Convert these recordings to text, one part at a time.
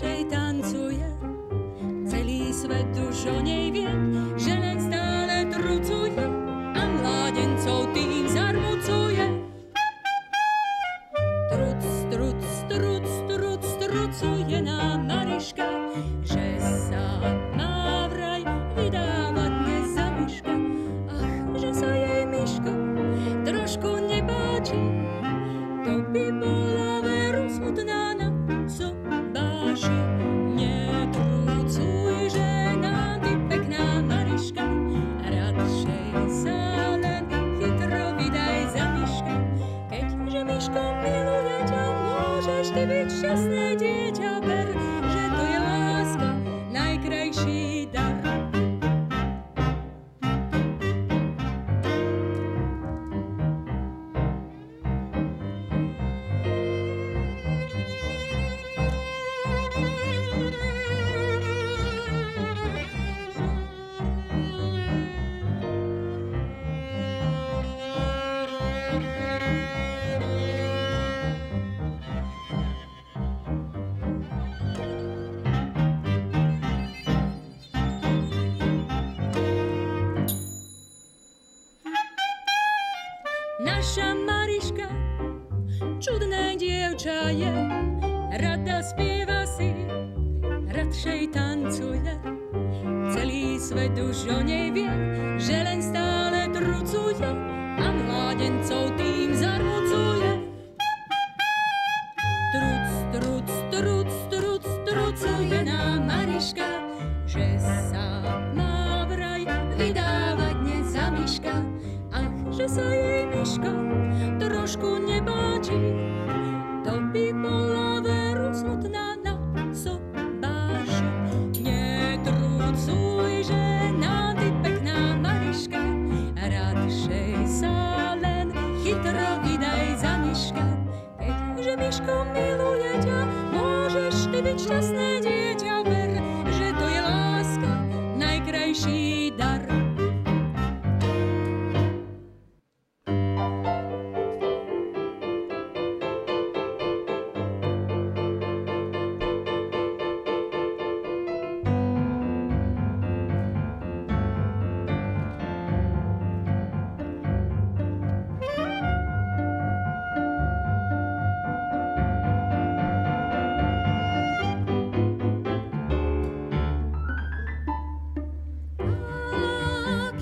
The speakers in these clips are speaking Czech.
našej tancuje, celý svet už o nej ví.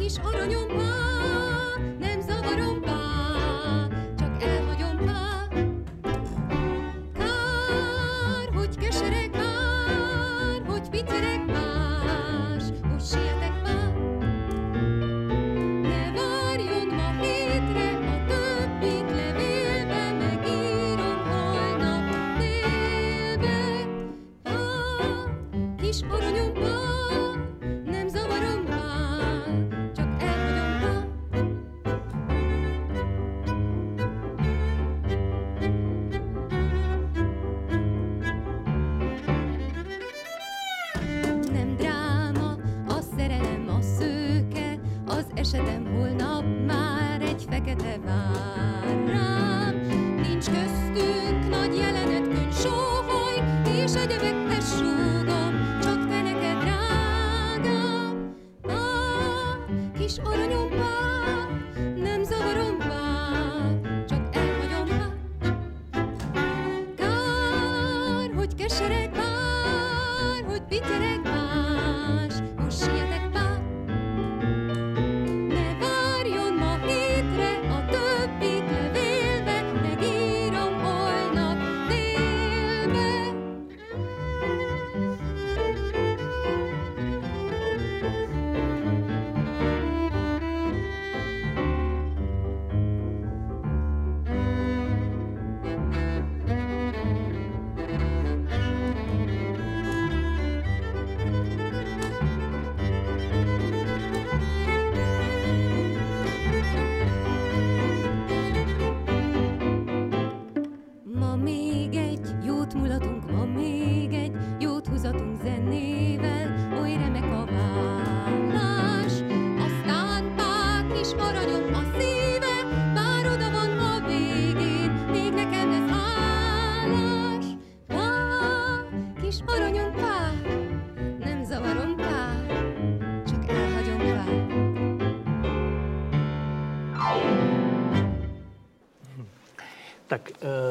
kis aranyom már.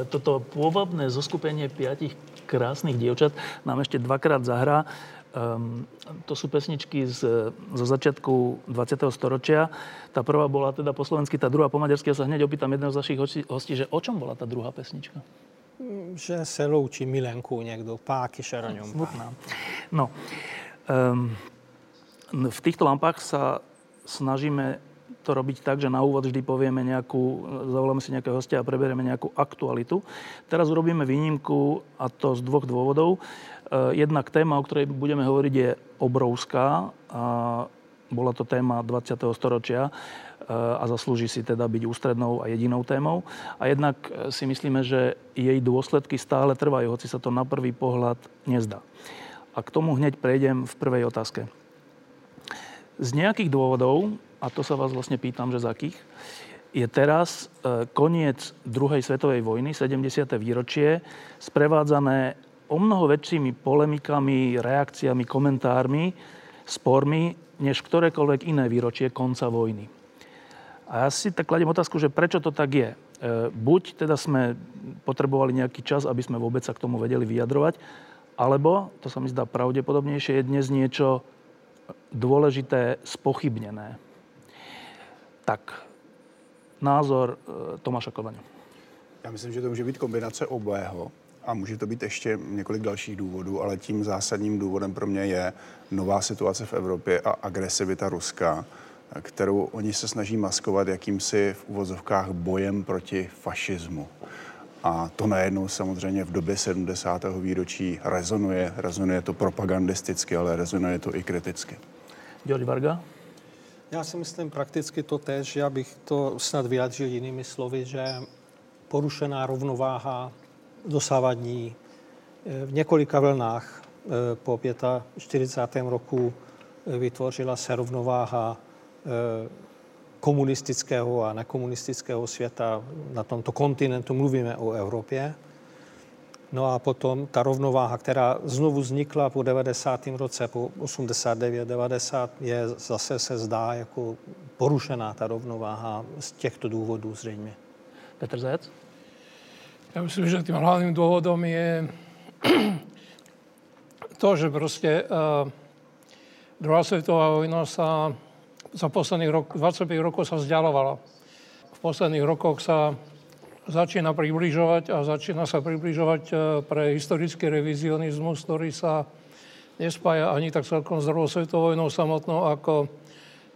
Toto pôvabné zoskupenie piatich krásnych dievčat nám ešte dvakrát zahrá. Um, to sú pesničky z, zo začiatku 20. storočia. Tá prvá bola teda po slovensky, tá druhá po maďarsky. Ja sa hneď opýtam jedného z vašich hostí, že o čom bola tá druhá pesnička? Že se loučí milenku někdo, páky šaraňom. Smutná. No, um, v týchto lampách sa snažíme to robiť tak, že na úvod vždy povieme nejakú, zavoláme si nejakého hostia a preberieme nejakú aktualitu. Teraz urobíme výnimku a to z dvoch dôvodov. Eh, jednak téma, o ktorej budeme hovoriť, je obrovská. A bola to téma 20. storočia eh, a zaslúži si teda byť ústrednou a jedinou témou. A jednak eh, si myslíme, že jej dôsledky stále trvajú, hoci sa to na prvý pohľad nezdá. A k tomu hneď prejdem v prvej otázke. Z nejakých dôvodov a to sa vás vlastne pýtam, že z akých, je teraz e, koniec druhej svetovej vojny, 70. výročie, sprevádzané o mnoho väčšími polemikami, reakciami, komentármi, spormi, než ktorékoľvek iné výročie konca vojny. A ja si tak kladiem otázku, že prečo to tak je. E, buď teda sme potrebovali nejaký čas, aby sme vôbec sa k tomu vedeli vyjadrovať, alebo, to sa mi zdá pravdepodobnejšie, je dnes niečo dôležité spochybnené. Tak, názor eh, Tomáša Kovaně. Já myslím, že to může být kombinace obého a může to být ještě několik dalších důvodů, ale tím zásadním důvodem pro mě je nová situace v Evropě a agresivita Ruska, kterou oni se snaží maskovat jakýmsi v uvozovkách bojem proti fašismu. A to najednou samozřejmě v době 70. výročí rezonuje. Rezonuje to propagandisticky, ale rezonuje to i kriticky. George Varga? Já si myslím prakticky to tež, já bych to snad vyjádřil jinými slovy, že porušená rovnováha dosávadní eh, v několika vlnách eh, po 45. roku eh, vytvořila se rovnováha komunistického a nekomunistického světa na tomto kontinentu, mluvíme o Evropě. No a potom ta rovnováha, která znovu vznikla po 90. roce, po 89-90, je zase se zdá jako porušená ta rovnováha z těchto důvodů zřejmě. Petr Zajec? Já myslím, že tím hlavním důvodem je to, že prostě uh, druhá světová vojna sa za posledných rok, 25 rokov sa vzdialovala. V posledných rokoch sa začína približovať a začína sa približovať e, pre historický revizionizmus, ktorý sa nespája ani tak celkom s druhou svetovou vojnou samotnou, ako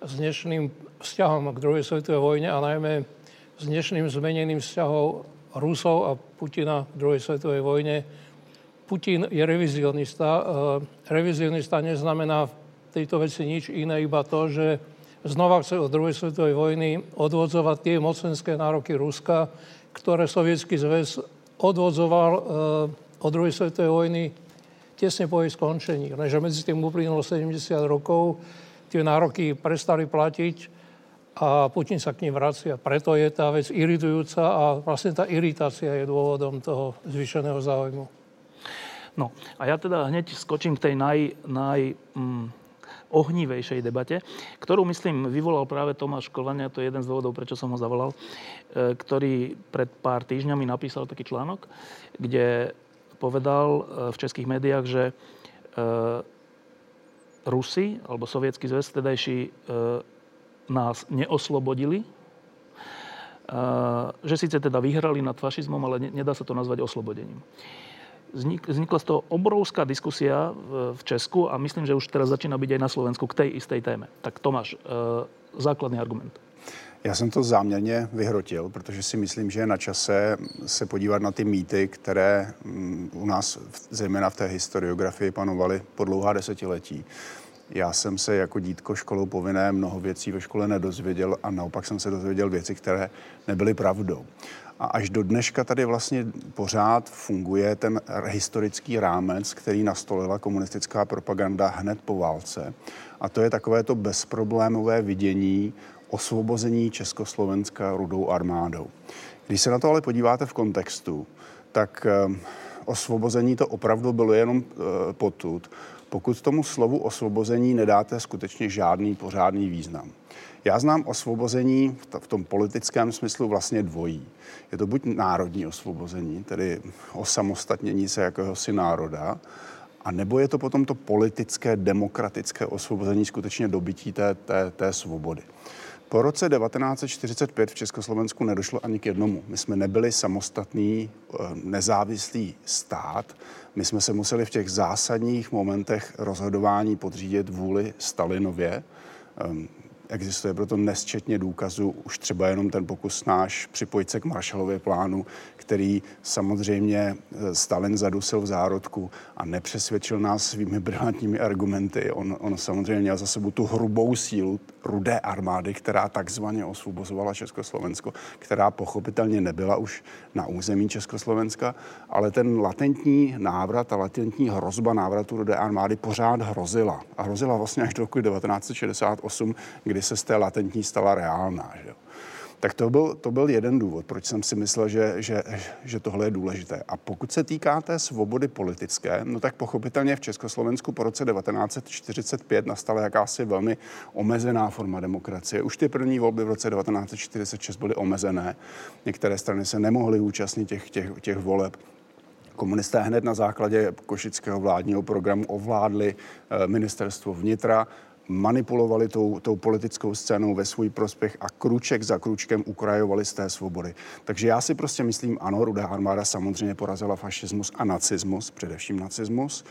s dnešným vzťahom k druhej svetovej vojne a najmä s dnešným zmeneným vzťahom Rusov a Putina k druhej svetovej vojne. Putin je revizionista. E, revizionista neznamená v tejto veci nič iné, iba to, že znova chce od druhej svetovej vojny odvodzovať tie mocenské nároky Ruska, ktoré Sovietský zväz odvodzoval eh, od druhej svetovej vojny tesne po jej skončení. Že medzi tým uplynulo 70 rokov, tie nároky prestali platiť a Putin sa k ním vracia. Preto je tá vec iritujúca a vlastne tá iritácia je dôvodom toho zvýšeného záujmu. No a ja teda hneď skočím k tej naj, naj mm, ohnívejšej debate, ktorú, myslím, vyvolal práve Tomáš Kolvania, to je jeden z dôvodov, prečo som ho zavolal, ktorý pred pár týždňami napísal taký článok, kde povedal e, v českých médiách, že e, Rusi, alebo sovietský zväz tedajší, nás neoslobodili, že síce teda vyhrali nad fašizmom, ale nedá sa to nazvať oslobodením vznikla z toho obrovská diskusia v Česku a myslím, že už teraz začína byť aj na Slovensku k tej istej téme. Tak Tomáš, základný argument. Já jsem to záměrně vyhrotil, protože si myslím, že je na čase se podívat na ty mýty, které mm, u nás, zejména v té historiografii, panovaly po dlouhá desetiletí. Já jsem se jako dítko školou povinné mnoho věcí ve škole nedozvěděl a naopak jsem se dozvěděl věci, které nebyly pravdou. A až do dneška tady vlastně pořád funguje ten historický rámec, který nastolila komunistická propaganda hned po válce. A to je takové to bezproblémové vidění osvobození Československa rudou armádou. Když se na to ale podíváte v kontextu, tak osvobození to opravdu bylo jenom potud, pokud tomu slovu osvobození nedáte skutečně žádný pořádný význam. Já znám osvobození v tom politickém smyslu vlastně dvojí. Je to buď národní osvobození, tedy osamostatnění se jakéhosi národa, a nebo je to potom to politické, demokratické osvobození skutečně dobytí té, té, té svobody. Po roce 1945 v Československu nedošlo ani k jednomu. My jsme nebyli samostatný, eh, nezávislý stát. My jsme se museli v těch zásadních momentech rozhodování podřídit vůli Stalinově. Ehm, Existuje proto nesčetně důkazů, už třeba jenom ten pokus náš připojit se k Marshallově plánu, který samozřejmě eh, Stalin zadusil v zárodku a nepřesvědčil nás svými brilantními argumenty. On, on samozřejmě měl za sebou tu hrubou sílu rudé armády, která takzvaně osvobozovala Československo, která pochopitelně nebyla už na území Československa, ale ten latentní návrat, a latentní hrozba návratu rudé armády pořád hrozila. A hrozila vlastně až do roku 1968, kdy se z té latentní stala reálná. Že? Tak to byl, to byl jeden důvod, proč jsem si myslel, že, že, že tohle je důležité. A pokud se týká té svobody politické, no tak pochopitelně v Československu po roce 1945 nastala jakási velmi omezená forma demokracie. Už ty první volby v roce 1946 byly omezené. Některé strany se nemohly účastnit těch, těch, těch voleb. Komunisté hned na základě košického vládního programu ovládli eh, ministerstvo vnitra manipulovali tou, tou politickou scénou ve svůj prospěch a kruček za kručkem ukrajovali z té svobody. Takže já si prostě myslím, ano, Rudá armáda samozřejmě porazila fašismus a nacismus, především nacismus.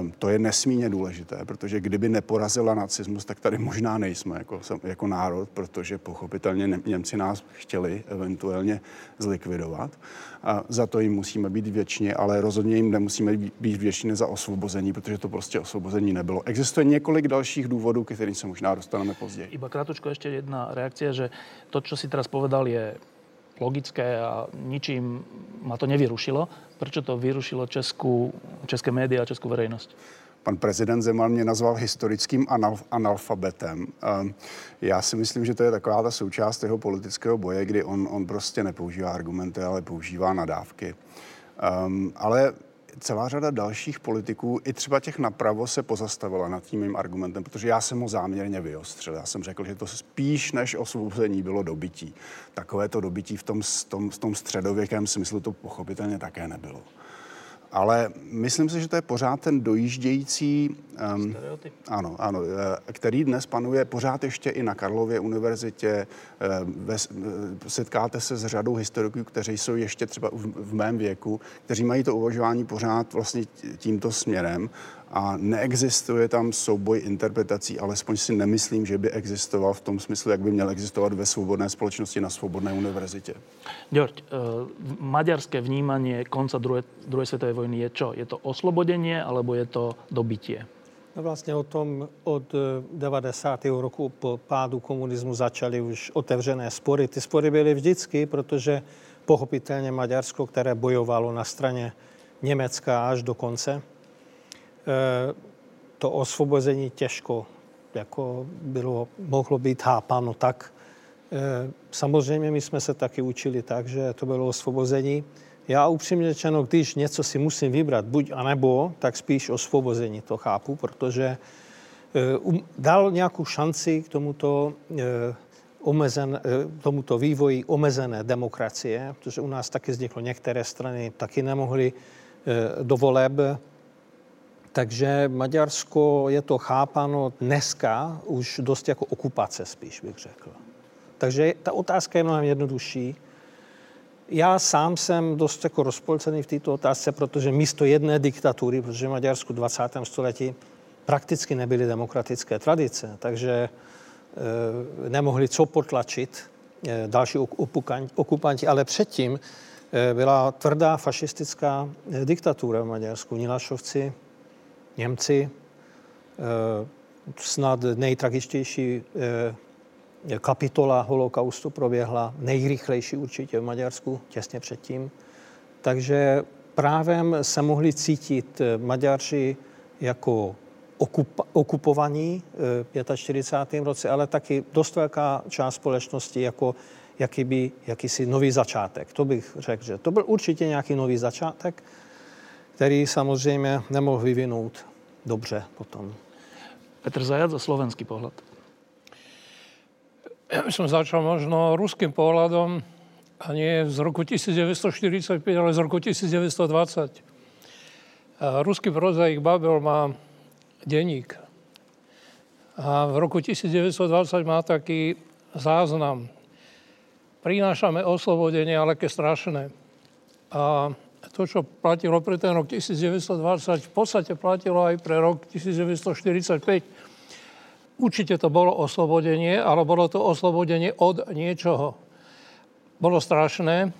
Um, to je nesmírně důležité, protože kdyby neporazila nacismus, tak tady možná nejsme jako, jako národ, protože pochopitelně Němci nás chtěli eventuálně zlikvidovat. A za to jim musíme být věční, ale rozhodně jim nemusíme být věční za osvobození, protože to prostě osvobození nebylo. Existuje několik dalších důvodů, k kterým se možná dostaneme později. Iba krátko ještě jedna reakce, že to, co si teraz povedal, je logické a ničím ma to nevyrušilo. Proč to vyrušilo českou, české média a českou verejnost? Pan prezident Zeman mě nazval historickým analf- analfabetem. Ehm, já si myslím, že to je taková ta součást jeho politického boje, kdy on, on prostě nepoužívá argumenty, ale používá nadávky. Um, ale celá řada dalších politiků, i třeba těch napravo, se pozastavila nad tím mým argumentem, protože já jsem ho záměrně vyostřil. Já jsem řekl, že to spíš než osvobození bylo dobytí. Takové to dobytí v tom, tom, v tom středověkém smyslu to pochopitelně také nebylo. Ale myslím si, že to je pořád ten dojíždějící, um, ano, ano, eh, který dnes panuje pořád ještě i na Karlově univerzitě. Eh, ve, eh, setkáte se s řadou historiků, kteří jsou ještě třeba v, v mém věku, kteří mají to uvažování pořád vlastně tímto směrem a neexistuje tam souboj interpretací, alespoň si nemyslím, že by existoval v tom smyslu, jak by měl existovat ve svobodné společnosti na svobodné univerzitě. Ďorď, maďarské vnímanie konca druhé, druhé světové vojny je čo? Je to oslobodenie alebo je to dobytie? No vlastně o tom od 90. E, roku po pádu komunismu začaly už otevřené spory. Ty spory byly vždycky, protože pochopitelně Maďarsko, které bojovalo na straně Německa až do konce, Eh, to osvobození těžko jako bylo, mohlo být hápáno tak. Eh, samozřejmě my jsme se taky učili tak, že to bylo osvobození. Já upřímně řečeno, když něco si musím vybrat, buď a nebo, tak spíš osvobození to chápu, protože eh, um, dal nějakou šanci k tomuto, omezen, tomuto vývoji omezené demokracie, protože u nás taky vzniklo některé strany, taky nemohly do voleb takže Maďarsko je to chápáno dneska už dost jako okupace spíš, bych řekl. Takže ta otázka je mnohem jednodušší. Já sám jsem dost jako rozpolcený v této otázce, protože místo jedné diktatury, protože v Maďarsku v 20. století prakticky nebyly demokratické tradice, takže e, nemohli co potlačit e, další okupanti, ale předtím e, byla tvrdá fašistická diktatura v Maďarsku. Nilašovci Němci. Eh, snad nejtragičtější eh, kapitola holokaustu proběhla nejrychlejší určitě v Maďarsku, těsně předtím. Takže právem se mohli cítit eh, Maďaři jako okup, okupovaní v 45. roce, ale taky dost velká část společnosti jako jaký by, jakýsi nový začátek. To bych řekl, že to byl určitě nějaký nový začátek. Který samozřejmě nemohl vyvinout dobře potom. Petr Zajac slovenský pohľad. Ja by som začal možno ruským pohľadom a nie z roku 1945, ale z roku 1920. A ruský prozaik Babel má denník. A v roku 1920 má taký záznam. Prinášame oslobodenie, ale ke strašné. A to, čo platilo pre ten rok 1920, v podstate platilo aj pre rok 1945. Určite to bolo oslobodenie, ale bolo to oslobodenie od niečoho. Bolo strašné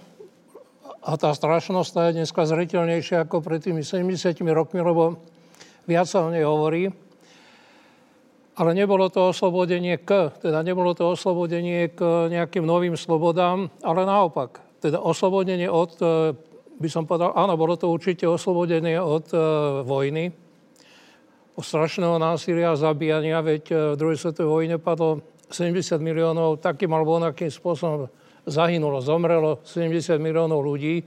a tá strašnosť je dneska zretelnejšia ako pred tými 70 rokmi, lebo viac sa o nej hovorí. Ale nebolo to oslobodenie k, teda nebolo to oslobodenie k nejakým novým slobodám, ale naopak. Teda oslobodenie od by som povedal, áno, bolo to určite oslobodenie od e, vojny, od strašného násilia a zabíjania, veď e, v druhej svetovej vojne padlo 70 miliónov takým alebo onakým spôsobom zahynulo, zomrelo 70 miliónov ľudí.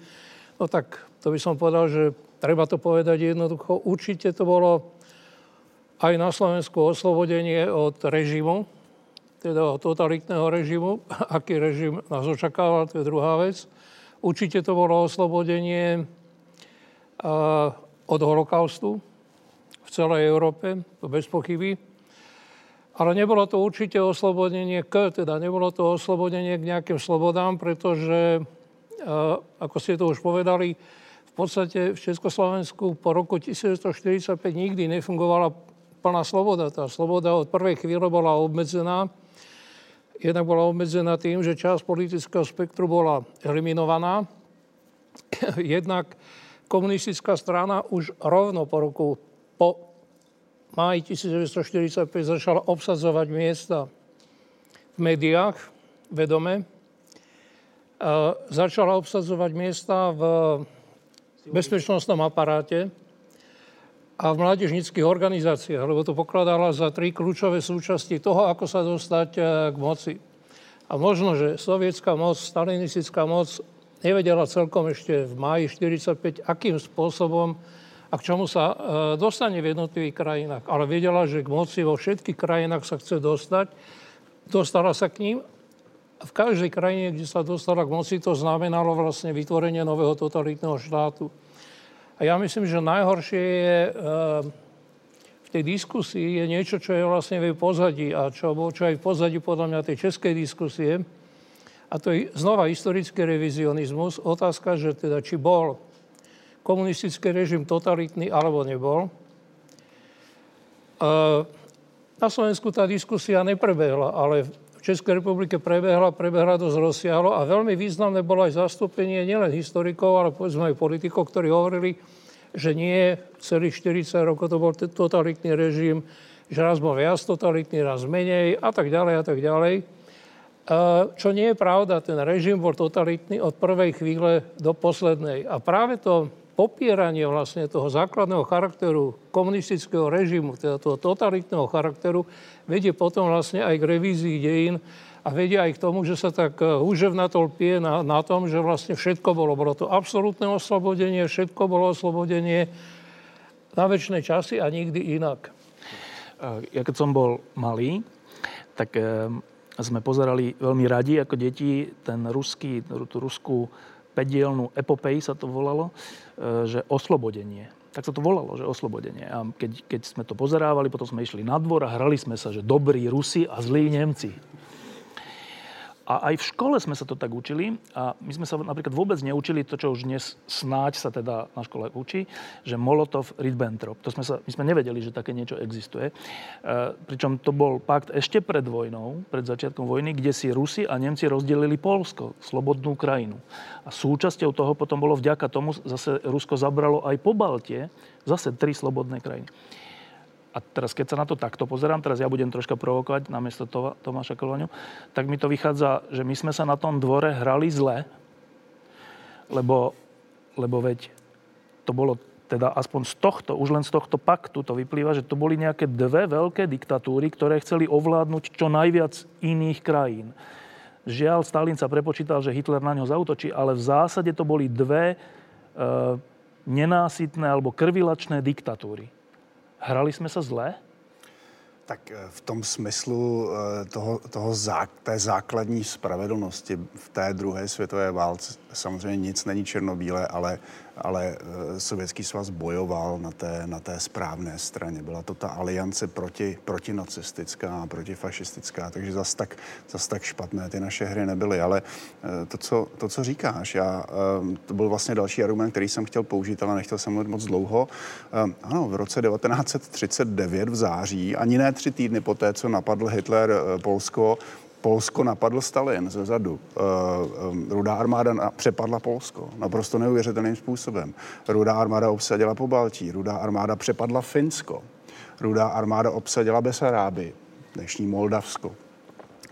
No tak to by som povedal, že treba to povedať jednoducho. Určite to bolo aj na Slovensku oslobodenie od režimu, teda od totalitného režimu. Aký režim nás očakával, to je druhá vec. Určite to bolo oslobodenie od holokaustu v celej Európe, to bez pochyby. Ale nebolo to určite oslobodenie k, teda nebolo to oslobodenie k nejakým slobodám, pretože, ako ste to už povedali, v podstate v Československu po roku 1945 nikdy nefungovala plná sloboda. Tá sloboda od prvej chvíle bola obmedzená jednak bola obmedzená tým, že časť politického spektru bola eliminovaná. jednak komunistická strana už rovno po roku, po máji 1945 začala obsadzovať miesta v médiách, vedome. Začala obsadzovať miesta v bezpečnostnom aparáte, a v mládežnických organizáciách, lebo to pokladala za tri kľúčové súčasti toho, ako sa dostať e, k moci. A možno, že sovietská moc, stalinistická moc nevedela celkom ešte v máji 45, akým spôsobom a k čomu sa e, dostane v jednotlivých krajinách. Ale vedela, že k moci vo všetkých krajinách sa chce dostať. Dostala sa k ním. V každej krajine, kde sa dostala k moci, to znamenalo vlastne vytvorenie nového totalitného štátu. A ja myslím, že najhoršie je eh, v tej diskusii je niečo, čo je vlastne v pozadí a čo, čo aj v pozadí podľa mňa tej českej diskusie. A to je znova historický revizionizmus. Otázka, že teda či bol komunistický režim totalitný alebo nebol. Eh, na Slovensku tá diskusia neprebehla, ale Českej republike prebehla, prebehla dosť rozsiahlo a veľmi významné bolo aj zastúpenie nielen historikov, ale povedzme aj politikov, ktorí hovorili, že nie celých 40 rokov to bol totalitný režim, že raz bol viac totalitný, raz menej a tak ďalej a tak ďalej. Čo nie je pravda, ten režim bol totalitný od prvej chvíle do poslednej. A práve to popieranie vlastne toho základného charakteru komunistického režimu, teda toho totalitného charakteru, vedie potom vlastne aj k revízii dejín a vedia aj k tomu, že sa tak húževnato lpie na, na tom, že vlastne všetko bolo. Bolo to absolútne oslobodenie, všetko bolo oslobodenie na väčšie časy a nikdy inak. Ja keď som malý, tak sme pozerali veľmi radi ako deti ten ruský, tú ruskú pedielnú epopej sa to volalo, že oslobodenie. Tak sa to volalo, že oslobodenie. A keď, keď sme to pozerávali, potom sme išli na dvor a hrali sme sa, že dobrí Rusi a zlí Nemci. A aj v škole sme sa to tak učili a my sme sa napríklad vôbec neučili to, čo už dnes snáď sa teda na škole učí, že Molotov, Ribbentrop. To sme sa, my sme nevedeli, že také niečo existuje. E, pričom to bol pakt ešte pred vojnou, pred začiatkom vojny, kde si Rusi a Nemci rozdelili Polsko, slobodnú krajinu. A súčasťou toho potom bolo vďaka tomu, zase Rusko zabralo aj po Baltie, zase tri slobodné krajiny. A teraz, keď sa na to takto pozerám, teraz ja budem troška provokovať namiesto Tomáša Kolvaňu, tak mi to vychádza, že my sme sa na tom dvore hrali zle, lebo, lebo veď to bolo teda aspoň z tohto, už len z tohto paktu to vyplýva, že to boli nejaké dve veľké diktatúry, ktoré chceli ovládnuť čo najviac iných krajín. Žiaľ, Stalin sa prepočítal, že Hitler na ňo zautočí, ale v zásade to boli dve e, nenásytné alebo krvilačné diktatúry. Hrali sme sa zle? Tak eh, v tom smyslu eh, toho, toho zá, té základní spravedlnosti v té druhé světové válce samozřejmě nic není černobílé, ale ale eh, Sovětský svaz bojoval na té, na té správné straně. Byla to ta aliance proti, protinacistická a protifašistická, takže zas tak, zas tak špatné ty naše hry nebyly. Ale eh, to, co, to, co říkáš, já, eh, to byl vlastně další argument, který jsem chtěl použít, ale nechtěl jsem mluvit moc dlouho. Ano, v roce 1939 v září, ani ne tři týdny poté, co napadl Hitler Polsko, Polsko napadl Stalin ze zadu. Eh, eh, Rudá armáda přepadla Polsko naprosto neuvěřitelným způsobem. Rudá armáda obsadila po Baltí, Rudá armáda přepadla Finsko. Rudá armáda obsadila Besaráby, dnešní Moldavsko.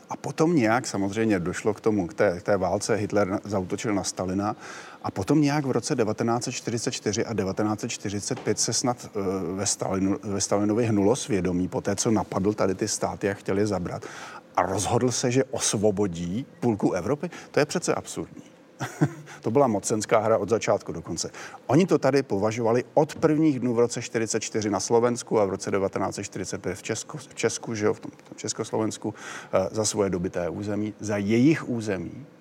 A potom nějak samozřejmě došlo k tomu, k té, k té válce, Hitler zautočil na Stalina a potom nějak v roce 1944 a 1945 se snad uh, ve, Stalinu, ve Stalinovi hnulo svědomí po té, co napadl tady ty státy a chtěli zabrat a rozhodl se, že osvobodí půlku Evropy, to je přece absurdní. to byla mocenská hra od začátku do konce. Oni to tady považovali od prvních dnů v roce 44 na Slovensku a v roce 1945 v Česku, v Česku že jo, v tom Československu eh, za svoje dobité území, za jejich území Eh,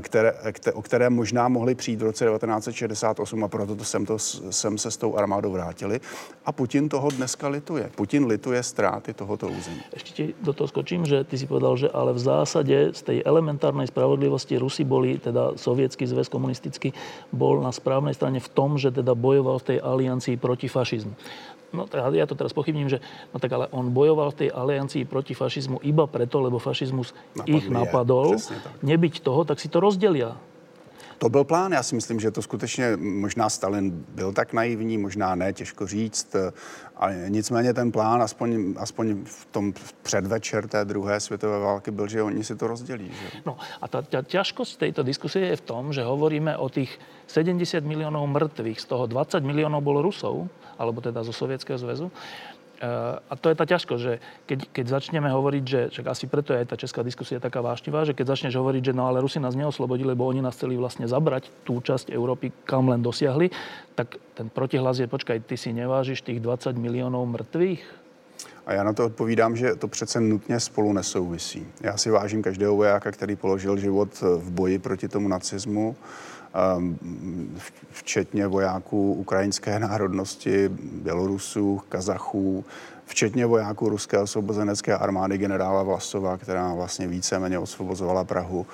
které, které, o které možná mohli přijít v roce 1968 a proto to sem, to, sem se s tou armádou vrátili. A Putin toho dneska lituje. Putin lituje ztráty tohoto území. Ešte do toho skočím, že ty si povedal, že ale v zásade z tej elementárnej spravodlivosti Rusi boli, teda sovietský zväz komunistický, bol na správnej strane v tom, že teda bojoval v tej aliancii proti fašizmu. No tak ja to teraz pochybním, že no tak ale on bojoval v tej aliancii proti fašizmu iba preto, lebo fašizmus Napadl ich napadol. Nebyť toho, tak si to rozdelia. To byl plán, já si myslím, že to skutečně možná Stalin byl tak naivní, možná ne, těžko říct, ale nicméně ten plán, aspoň, aspoň v tom předvečer té druhé světové války, byl, že oni si to rozdělí. Že? No a ta, ta ťažkosť tejto diskusie je v tom, že hovoríme o tých 70 miliónov mŕtvych, z toho 20 miliónov bolo Rusov, alebo teda zo Sovietskeho zväzu. Eh, a to je tá ťažkosť, že keď, keď začneme hovoriť, že však asi preto je tá česká diskusia taká vášnivá, že keď začneš hovoriť, že no ale Rusi nás neoslobodili, lebo oni nás chceli vlastne zabrať tú časť Európy, kam len dosiahli, tak ten protihlas je, počkaj, ty si nevážiš tých 20 miliónov mŕtvych? A já na to odpovídám, že to přece nutně spolu nesouvisí. Já si vážím každého vojáka, který položil život v boji proti tomu nacismu včetně vojáků ukrajinské národnosti, Bělorusů, Kazachů, včetně vojáků ruské osvobozenecké armády generála Vlasova, která vlastně víceméně osvobozovala Prahu,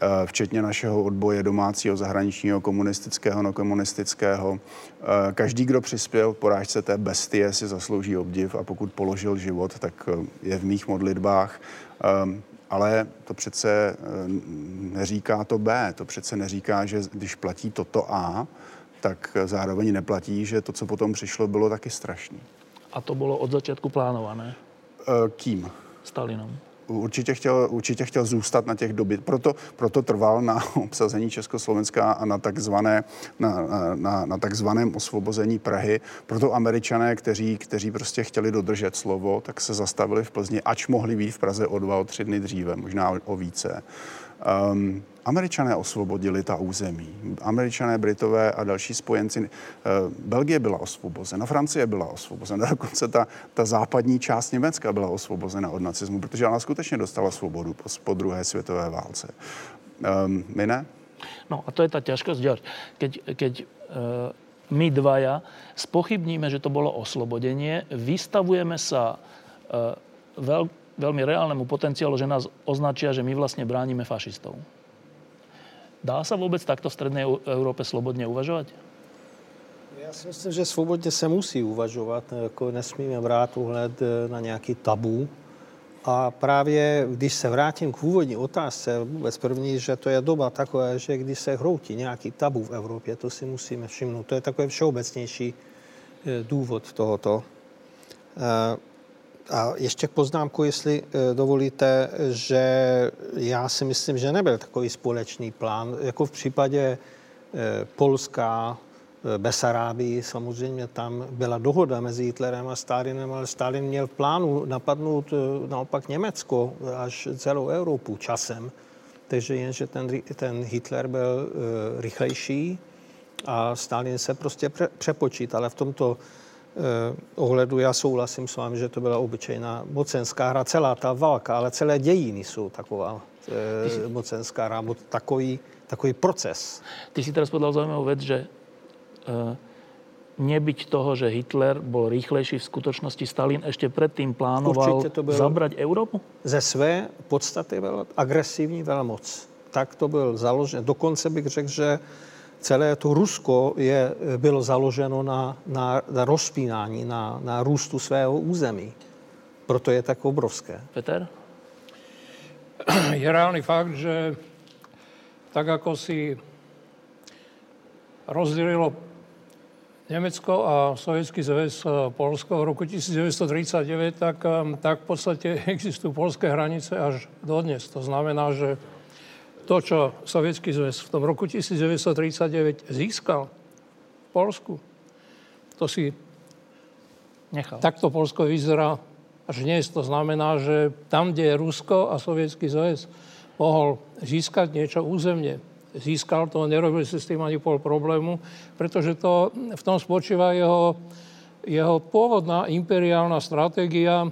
ehm, včetně našeho odboje domácího, zahraničního, komunistického, no komunistického. Ehm, každý, kdo přispěl k porážce té bestie, si zaslouží obdiv a pokud položil život, tak je v mých modlitbách ale to přece eh, neříká to B. To přece neříká, že když platí toto A, tak zároveň neplatí, že to, co potom přišlo, bylo taky strašné. A to bylo od začátku plánované? Eh, kým? Stalinom určitě chtěl, určitě chtěl zůstat na těch doby. Proto, proto trval na obsazení Československa a na, takzvané, na, na, na takzvaném osvobození Prahy. Proto američané, kteří, kteří prostě chtěli dodržet slovo, tak se zastavili v Plzni, ač mohli být v Praze o dva, o tři dny dříve, možná o více. Um, Američané osvobodili ta území. Američané, Britové a další spojenci. Uh, Belgie byla osvobozena, Francie byla osvobozena, dokonce ta, ta západní část Německa byla osvobozena od nacismu, protože ona skutečně dostala svobodu po, po druhé světové válce. Um, my ne? No a to je ta ťažkosť, George. Keď, keď uh, my dvaja spochybníme, že to bolo oslobodenie, vystavujeme sa uh, veľ, veľmi reálnemu potenciálu, že nás označia, že my vlastne bránime fašistov. Dá sa vôbec takto v Strednej Európe slobodne uvažovať? Já si myslím, že svobodně se musí uvažovat, jako nesmíme brát uhled eh, na nějaký tabu. A právě když se vrátím k úvodní otázce, vůbec první, že to je doba taková, že když se hroutí nějaký tabu v Evropě, to si musíme všimnout. To je takový všeobecnější eh, důvod tohoto. A ještě k poznámku, jestli eh, dovolíte, že já si myslím, že nebyl takový společný plán. Jako v případě eh, Polska, eh, Besarábii, samozřejmě tam byla dohoda mezi Hitlerem a Stalinem, ale Stalin měl v plánu napadnout naopak Německo až celou Evropu časem. Takže jenže ten, ten Hitler byl rychlejší a Stalin se prostě pře, přepočítal. Ale v tomto ohledu já souhlasím s vámi, že to byla obyčejná mocenská hra. Celá ta válka, ale celé dějiny jsou taková eh, mocenská hra, takový, takový proces. Ty si teraz povedal zaujímavú vec, že eh, nebyť toho, že Hitler bol rýchlejší, v skutočnosti Stalin ešte predtým plánoval to byl zabrať Európu? Ze své podstaty byl agresivní velmoc. Tak to byl založen. Dokonce bych řekl, že celé to Rusko je, bylo založeno na, na, na rozpínání, na, na růstu svého území. Proto je tak obrovské. Peter? Je reálny fakt, že tak ako si rozdělilo Německo a Sovětský zväz Polsko v roku 1939, tak, um, tak v podstate existujú polské hranice až dodnes. To znamená, že to, čo Sovětský zväz v tom roku 1939 získal v Polsku, to si nechal. Takto Polsko vyzerá až dnes. To znamená, že tam, kde je Rusko a Sovětský zväz, mohol získať niečo územne, získal to, nerobil si s tým ani pol problému, pretože to, v tom spočíva jeho, jeho pôvodná imperiálna stratégia.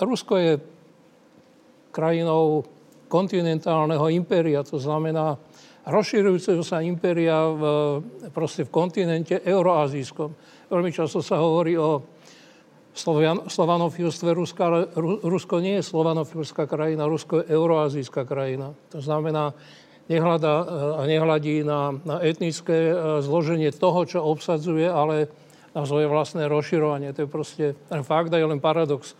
Rusko je krajinou kontinentálneho impéria, to znamená rozširujúceho sa impéria v, proste v kontinente euroazijskom. Veľmi často sa hovorí o slovanofilstve Ruska, ale Rusko nie je slovanofilská krajina, Rusko je euroazijská krajina. To znamená, nehľadá eh, a nehľadí na, na etnické eh, zloženie toho, čo obsadzuje, ale na svoje vlastné rozširovanie. To je proste fakt a je len paradox,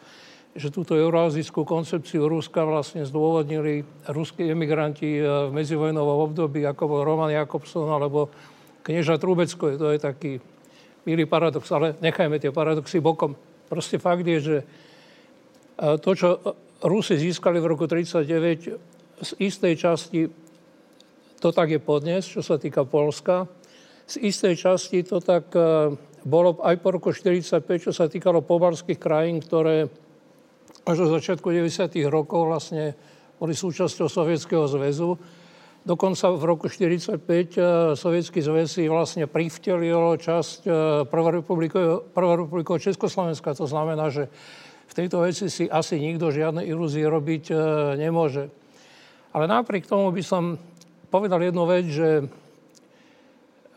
že túto euroazijskú koncepciu Ruska vlastne zdôvodnili ruskí emigranti eh, v medzivojnovom období, ako bol Roman Jakobson alebo knieža Trubecko. To je taký milý paradox, ale nechajme tie paradoxy bokom. Proste fakt je, že to, čo Rusi získali v roku 1939, z istej časti to tak je podnes, čo sa týka Polska. Z istej časti to tak e, bolo aj po roku 1945, čo sa týkalo pobalských krajín, ktoré až do začiatku 90. rokov vlastne boli súčasťou Sovietskeho zväzu. Dokonca v roku 1945 e, Sovietský zväz si vlastne privtelil časť e, prvorepublikového Československa. To znamená, že v tejto veci si asi nikto žiadne ilúzie robiť nemôže. Ale napriek tomu by som povedal jednu vec, že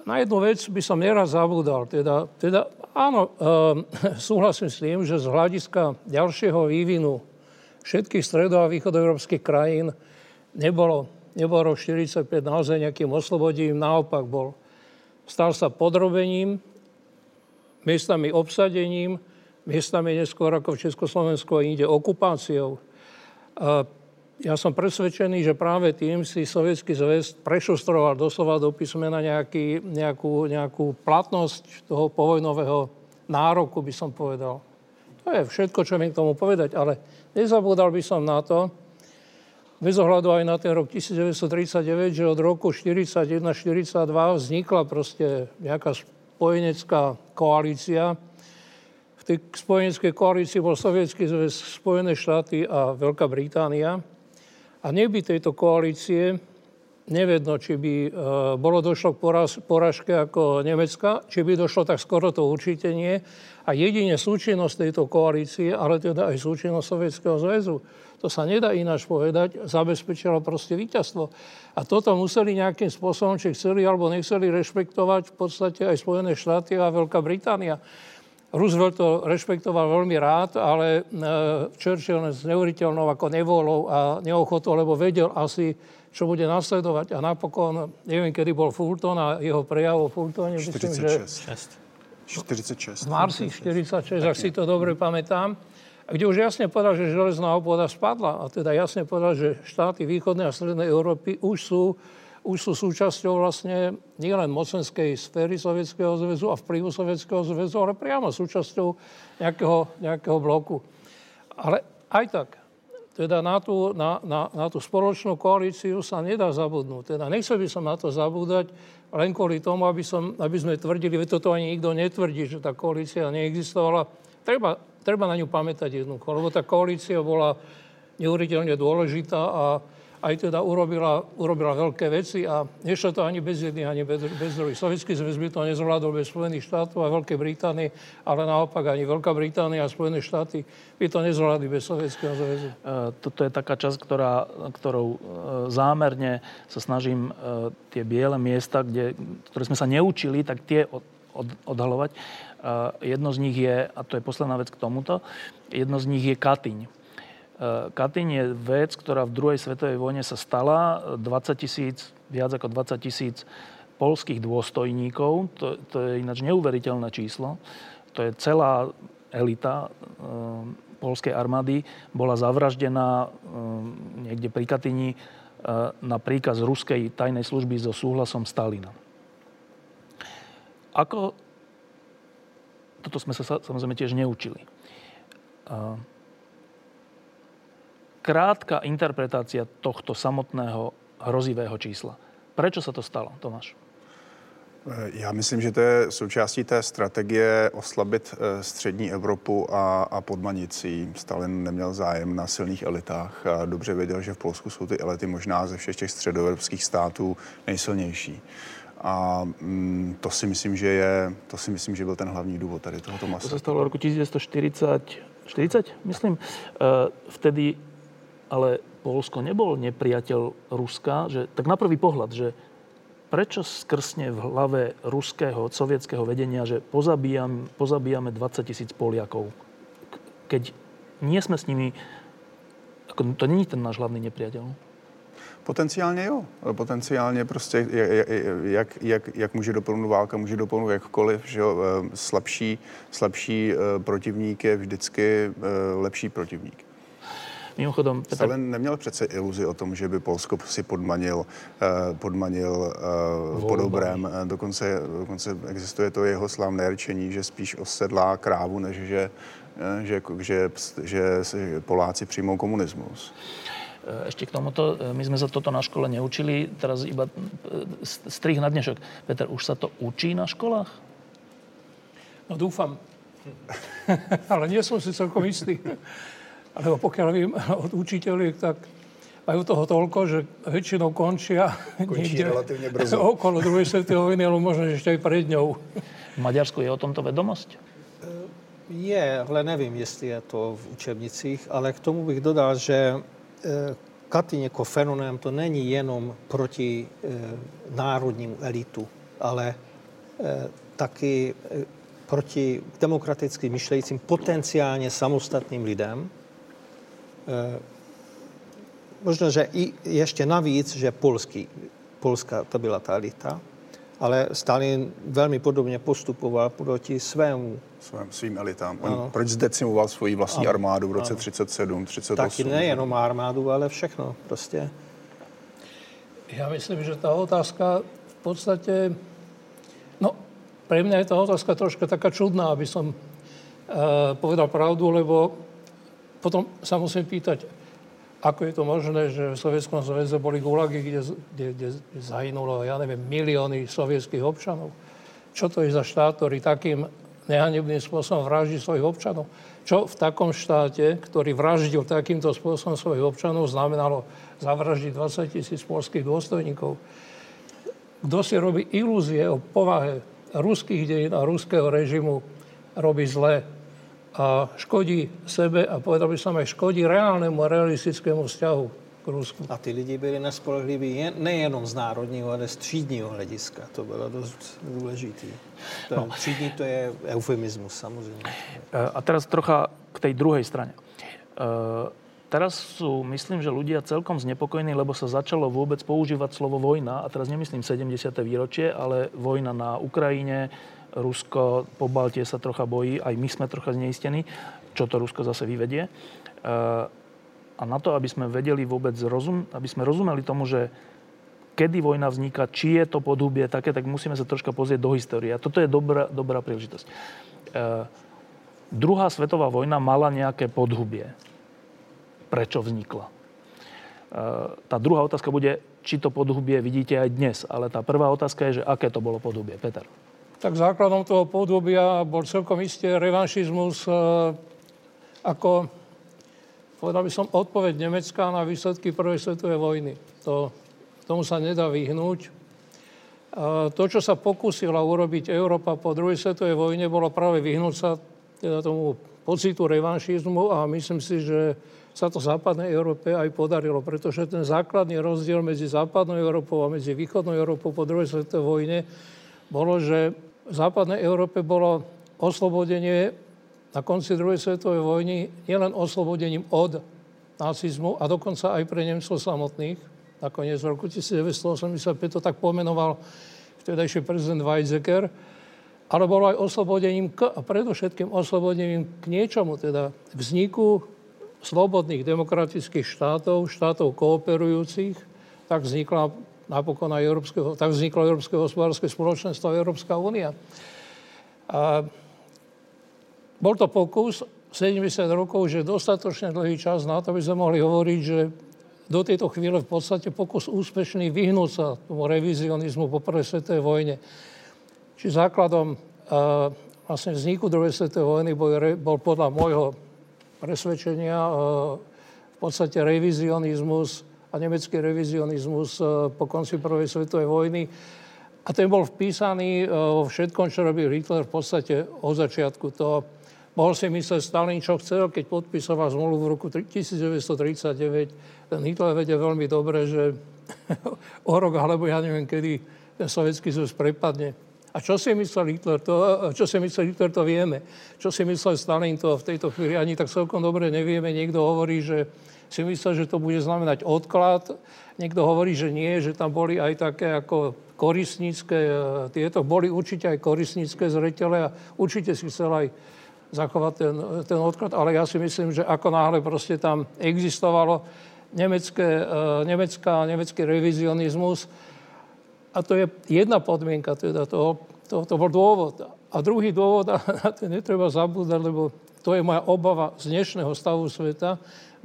na jednu vec by som neraz zabúdal. Teda, teda áno, e, súhlasím s tým, že z hľadiska ďalšieho vývinu všetkých stredo- a východoeurópskych krajín nebolo, nebolo rok 45 naozaj nejakým oslobodím, naopak bol. Stal sa podrobením, miestami obsadením, miestami neskôr ako v Československu ide okupáciou. E, ja som presvedčený, že práve tým si Sovietský zväz prešustroval doslova do písmena nejaký, nejakú platnosť toho povojnového nároku, by som povedal. To je všetko, čo viem k tomu povedať, ale nezabúdal by som na to, bez ohľadu aj na ten rok 1939, že od roku 1941-1942 vznikla proste nejaká spojenecká koalícia. V tej spojeneckej koalícii bol Sovietský zväz, Spojené štáty a Veľká Británia. A neby tejto koalície, nevedno, či by e, bolo došlo k poraz, poražke ako Nemecka, či by došlo, tak skoro to určite nie. A jedine súčinnosť tejto koalície, ale teda aj súčinnosť Sovietskeho zväzu, to sa nedá ináč povedať, zabezpečilo proste víťazstvo. A toto museli nejakým spôsobom, či chceli alebo nechceli rešpektovať v podstate aj Spojené štáty a Veľká Británia. Roosevelt to rešpektoval veľmi rád, ale e, Churchill s neuveriteľnou ako nevolou a neochotou, lebo vedel asi, čo bude nasledovať. A napokon, neviem, kedy bol Fulton a jeho prejav o Fultone. 46. Myslím, že 46. V marsi 46, ak si to dobre pamätám. Kde už jasne povedal, že železná opoda spadla. A teda jasne povedal, že štáty východnej a strednej Európy už sú už sú súčasťou vlastne nielen mocenskej sféry Sovietskeho zväzu a vplyvu Sovietskeho zväzu, ale priamo súčasťou nejakého, nejakého bloku. Ale aj tak, teda na tú, na, na, na tú spoločnú koalíciu sa nedá zabudnúť. Teda nechcel by som na to zabúdať len kvôli tomu, aby, som, aby sme tvrdili, že toto ani nikto netvrdí, že tá koalícia neexistovala. Treba, treba na ňu pamätať jednoducho, lebo tá koalícia bola neuveriteľne dôležitá a a aj teda urobila, urobila veľké veci a nešlo to ani bez jedných, ani bez, bez druhých. Sovietský zväz by to nezvládol bez Spojených štátov a Veľkej Británie, ale naopak ani Veľká Británia a Spojené štáty by to nezvládli bez Sovietskeho zväzu. E, toto je taká časť, ktorá, ktorou e, zámerne sa snažím e, tie biele miesta, kde, ktoré sme sa neučili, tak tie od, od, odhalovať. Jedno z nich je, a to je posledná vec k tomuto, jedno z nich je Katyň. Eh, Katyň je vec, ktorá v druhej svetovej vojne sa stala. 20 tisíc, viac ako 20 tisíc polských dôstojníkov, to, to je ináč neuveriteľné číslo, to je celá elita e, polskej armády, bola zavraždená e, niekde pri Katyni e, na príkaz ruskej tajnej služby so súhlasom Stalina. Ako... Toto sme sa samozrejme tiež neučili krátka interpretácia tohto samotného hrozivého čísla. Prečo sa to stalo, Tomáš? Eh, já myslím, že to je součástí té strategie oslabit eh, střední Evropu a, a podmanit si. Stalin neměl zájem na silných elitách a dobře věděl, že v Polsku jsou ty elity možná ze všech těch středoevropských států nejsilnější. A mm, to si myslím, že je, to si myslím, že byl ten hlavní důvod tady tohoto masu. To se stalo v roku 1940, 40, myslím. Uh, vtedy ale Polsko nebol nepriateľ Ruska, že, tak na prvý pohľad, že prečo skrsne v hlave ruského, sovietského vedenia, že pozabíjam, pozabíjame 20 tisíc Poliakov, keď nie sme s nimi, ako, to není ten náš hlavný nepriateľ. Potenciálně jo. Potenciálně prostě, jak, jak, jak může doplnout válka, může doplnout jakkoliv, že jo, eh, slabší, slabší eh, protivník je vždycky eh, lepší protivník. Mimochodom, Petr... Stalin neměl přece iluzi o tom, že by Polsko si podmanil, eh, podmanil uh, podobrem. Dokonce, dokonce existuje to jeho slavné rčení, že spíš osedlá krávu, než že, eh, že, že, že, že Poláci přijmou komunismus. Ešte k tomuto, my sme sa toto na škole neučili, teraz iba strih na dnešok. Peter, už sa to učí na školách? No dúfam. Ale nie som si celkom istý. Lebo pokiaľ vím od učiteľiek, tak majú toho toľko, že väčšinou končia Končí niekde brzo. okolo druhej svetovej vojny, ale možno ešte aj pred ňou. V Maďarsku je o tomto vedomosť? Je, ale nevím, jestli je to v učebnicích, ale k tomu bych dodal, že e, Katyň jako fenomén to není jenom proti e, národnímu elitu, ale e, taky proti demokraticky myšlejícím potenciálně samostatným lidem, možno, že i ještě navíc, že polský, Polska to byla ta elita, ale Stalin velmi podobně postupoval proti svému. Svém, svým elitám. On ano. proč zdecimoval svoji vlastní ano. armádu v roce ano. 37, 38? Taky nejenom armádu, ale všechno prostě. Já myslím, že ta otázka v podstatě, no, pre mňa je ta otázka troška taká čudná, aby som uh, povedal pravdu, lebo potom sa musím pýtať, ako je to možné, že v Sovietskom zväze boli gulagy, kde, kde, kde zahynulo, ja neviem, milióny sovietských občanov. Čo to je za štát, ktorý takým nehanebným spôsobom vraždí svojich občanov? Čo v takom štáte, ktorý vraždil takýmto spôsobom svojich občanov, znamenalo zavraždiť 20 tisíc polských dôstojníkov? Kto si robí ilúzie o povahe ruských dejín a ruského režimu, robí zle a škodí sebe a povedal by aj škodí reálnemu a realistickému vzťahu k Rusku. A ty lidi byli nespolehlivý nejenom z národního, ale z třídního hlediska. To bylo dost důležité. To, no. Třídní to je eufemismus, samozřejmě. A teraz trocha k tej druhej strane. Uh, teraz sú, myslím, že ľudia celkom znepokojení, lebo sa začalo vôbec používať slovo vojna. A teraz nemyslím 70. výročie, ale vojna na Ukrajine, Rusko po Baltie sa trocha bojí, aj my sme trocha zneistení, čo to Rusko zase vyvedie. E, a na to, aby sme vedeli vôbec rozum, aby sme rozumeli tomu, že kedy vojna vzniká, či je to podhubie také, tak musíme sa troška pozrieť do histórie. A toto je dobrá, dobrá príležitosť. E, druhá svetová vojna mala nejaké podhubie. Prečo vznikla? E, tá druhá otázka bude, či to podhubie vidíte aj dnes. Ale tá prvá otázka je, že aké to bolo podhubie. Peter tak základom toho podobia bol celkom isté revanšizmus e, ako povedal by som, odpoveď Nemecka na výsledky prvej svetovej vojny. To, tomu sa nedá vyhnúť. To, čo sa pokúsila urobiť Európa po druhej svetovej vojne, bolo práve vyhnúť sa teda tomu pocitu revanšizmu a myslím si, že sa to západnej Európe aj podarilo, pretože ten základný rozdiel medzi západnou Európou a medzi východnou Európou po druhej svetovej vojne bolo, že v západnej Európe bolo oslobodenie na konci druhej svetovej vojny nielen oslobodením od nacizmu a dokonca aj pre Nemcov samotných, nakoniec v roku 1985 to tak pomenoval vtedajší prezident Weizsäcker, ale bolo aj oslobodením k, a predovšetkým oslobodením k niečomu, teda vzniku slobodných demokratických štátov, štátov kooperujúcich, tak vznikla napokon aj Európskeho, tak vzniklo Európske hospodárske spoločenstvo a Európska únia. A bol to pokus 70 rokov, že dostatočne dlhý čas na to, aby sme mohli hovoriť, že do tejto chvíle v podstate pokus úspešný vyhnúť sa tomu revizionizmu po prvej svetovej vojne. Či základom uh, vlastne vzniku druhej svetovej vojny bol, bol podľa môjho presvedčenia uh, v podstate revizionizmus a nemecký revizionizmus uh, po konci prvej svetovej vojny. A ten bol vpísaný vo všetkom, čo robil Hitler v podstate od začiatku. To, Mohol si myslieť Stalin, čo chcel, keď podpisoval zmluvu v roku 1939. Ten Hitler vedel veľmi dobre, že o rok, alebo ja neviem, kedy ten sovietský zväz prepadne. A čo si myslel Hitler, to, čo si myslel Hitler, to vieme. Čo si myslel Stalin, to v tejto chvíli ani tak celkom dobre nevieme. Niekto hovorí, že si myslel, že to bude znamenať odklad. Niekto hovorí, že nie, že tam boli aj také ako korisnícke, e, tieto boli určite aj korisnícke zretele a určite si chcel aj zachovať ten, ten odklad, ale ja si myslím, že ako náhle proste tam existovalo nemecké, uh, nemecká, nemecký revizionizmus, a to je jedna podmienka, teda to, to, to bol dôvod. A druhý dôvod, a na to netreba zabúdať, lebo to je moja obava z dnešného stavu sveta,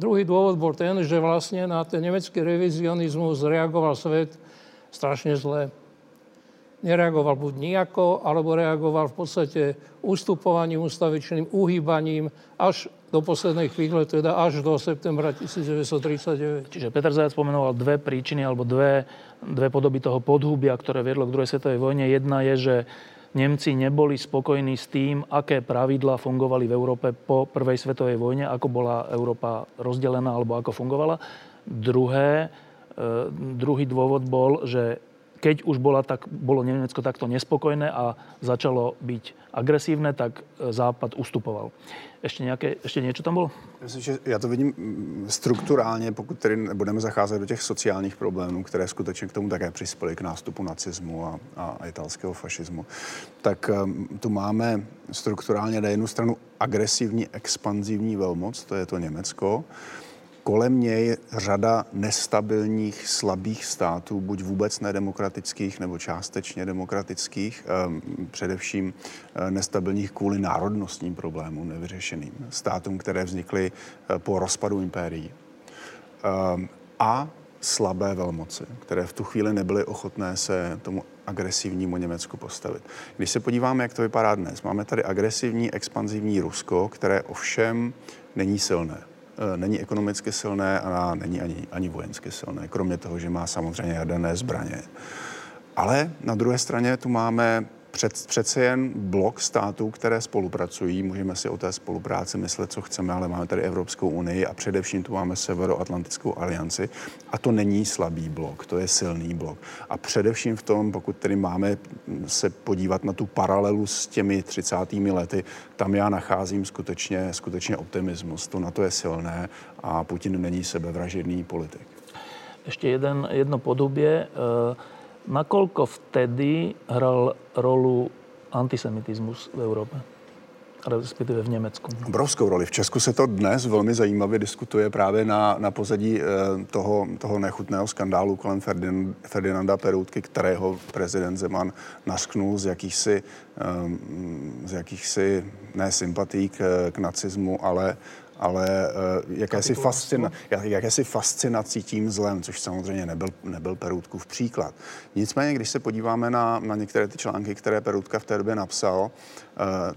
druhý dôvod bol ten, že vlastne na ten nemecký revizionizmus reagoval svet strašne zle nereagoval buď nejako, alebo reagoval v podstate ustupovaním ustavičným, uhýbaním až do poslednej chvíle, teda až do septembra 1939. Čiže Peter Zajac spomenoval dve príčiny alebo dve podoby toho podhubia, ktoré viedlo k druhej svetovej vojne. Jedna je, že Nemci neboli spokojní s tým, aké pravidlá fungovali v Európe po prvej svetovej vojne, ako bola Európa rozdelená alebo ako fungovala. Druhé, e, druhý dôvod bol, že keď už bola tak, bolo Nemecko takto nespokojné a začalo byť agresívne, tak e, Západ ustupoval. Ještě, nějaké, ještě něco tam bylo? Myslím, že já to vidím mm, strukturálně, pokud tedy nebudeme zacházet do těch sociálních problémů, které skutečně k tomu také přispěly k nástupu nacismu a, a italského fašismu, tak um, tu máme strukturálně na jednu stranu agresivní, expanzivní velmoc, to je to Německo, kolem něj řada nestabilních, slabých států, buď vůbec nedemokratických nebo částečně demokratických, ehm, především eh, nestabilních kvůli národnostním problémům nevyřešeným, státům, které vznikly eh, po rozpadu impérií. Ehm, a slabé velmoci, které v tu chvíli nebyly ochotné se tomu agresivnímu Německu postavit. Když se podíváme, jak to vypadá dnes, máme tady agresivní, expanzivní Rusko, které ovšem není silné. Eh, není ekonomicky silné a není ani, ani vojensky silné, kromě toho, že má samozřejmě jaderné zbraně. Ale na druhé straně tu máme před, přece jen blok států, které spolupracují. Můžeme si o té spolupráci myslet, co chceme, ale máme tady Evropskou unii a především tu máme Severoatlantickou alianci. A to není slabý blok, to je silný blok. A především v tom, pokud tedy máme se podívat na tu paralelu s těmi 30. lety, tam já nacházím skutečně, skutečně optimismus. To na to je silné a Putin není sebevražedný politik. Ještě jeden, jedno podobě. Uh Nakoľko vtedy hral rolu antisemitizmus v Európe? respektive v Německu. Obrovskou roli. V Česku se to dnes velmi zajímavě diskutuje právě na, na pozadí eh, toho, toho nechutného skandálu kolem Ferdinand, Ferdinanda Perutky, kterého prezident Zeman nasknul z jakýchsi, eh, z jakýchsi ne sympatí k, k nacismu, ale ale uh, jakési, fascina, jakési fascinací tím zlem, což samozřejmě nebyl, nebyl Peroutkův příklad. Nicméně, když se podíváme na, na některé ty články, které Peroutka v té době napsal, uh,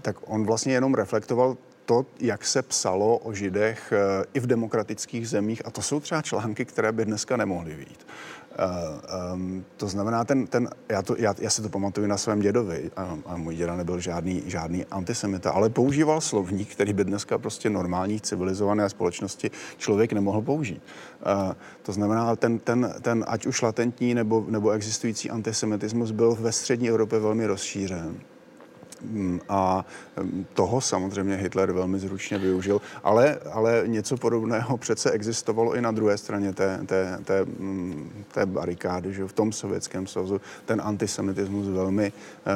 tak on vlastně jenom reflektoval to, jak se psalo o židech eh, i v demokratických zemích, a to jsou třeba články, které by dneska nemohly být. Um, to znamená, ten, ten, já, to, já, já si to pamatuju na svém dědovi, a, a můj děda nebyl žádný, žádný antisemita, ale používal slovník, který by dneska prostě normální civilizované společnosti člověk nemohl použít. Uh, to znamená, ten, ten, ten ať už latentní nebo, nebo existující antisemitismus byl ve střední Evropě velmi rozšířen. Mm, a mm, toho samozřejmě Hitler velmi zručně využil, ale, ale něco podobného přece existovalo i na druhé straně té, té, té, mm, té barikády, že v tom sovětském svazu ten antisemitismus velmi, eh, eh,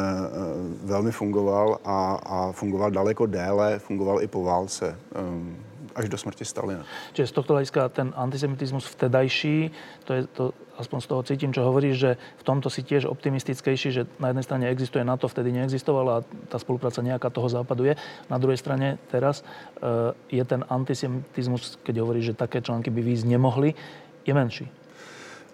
velmi fungoval a, a fungoval daleko déle, fungoval i po válce eh, až do smrti Stalina. Čiže z tohto hľadiska ten antisemitismus vtedajší, to je to aspoň z toho cítim, čo hovoríš, že v tomto si tiež optimistickejší, že na jednej strane existuje NATO, vtedy neexistovala a tá spolupráca nejaká toho západu je. Na druhej strane teraz uh, je ten antisemitizmus, keď hovoríš, že také články by výjsť nemohli, je menší.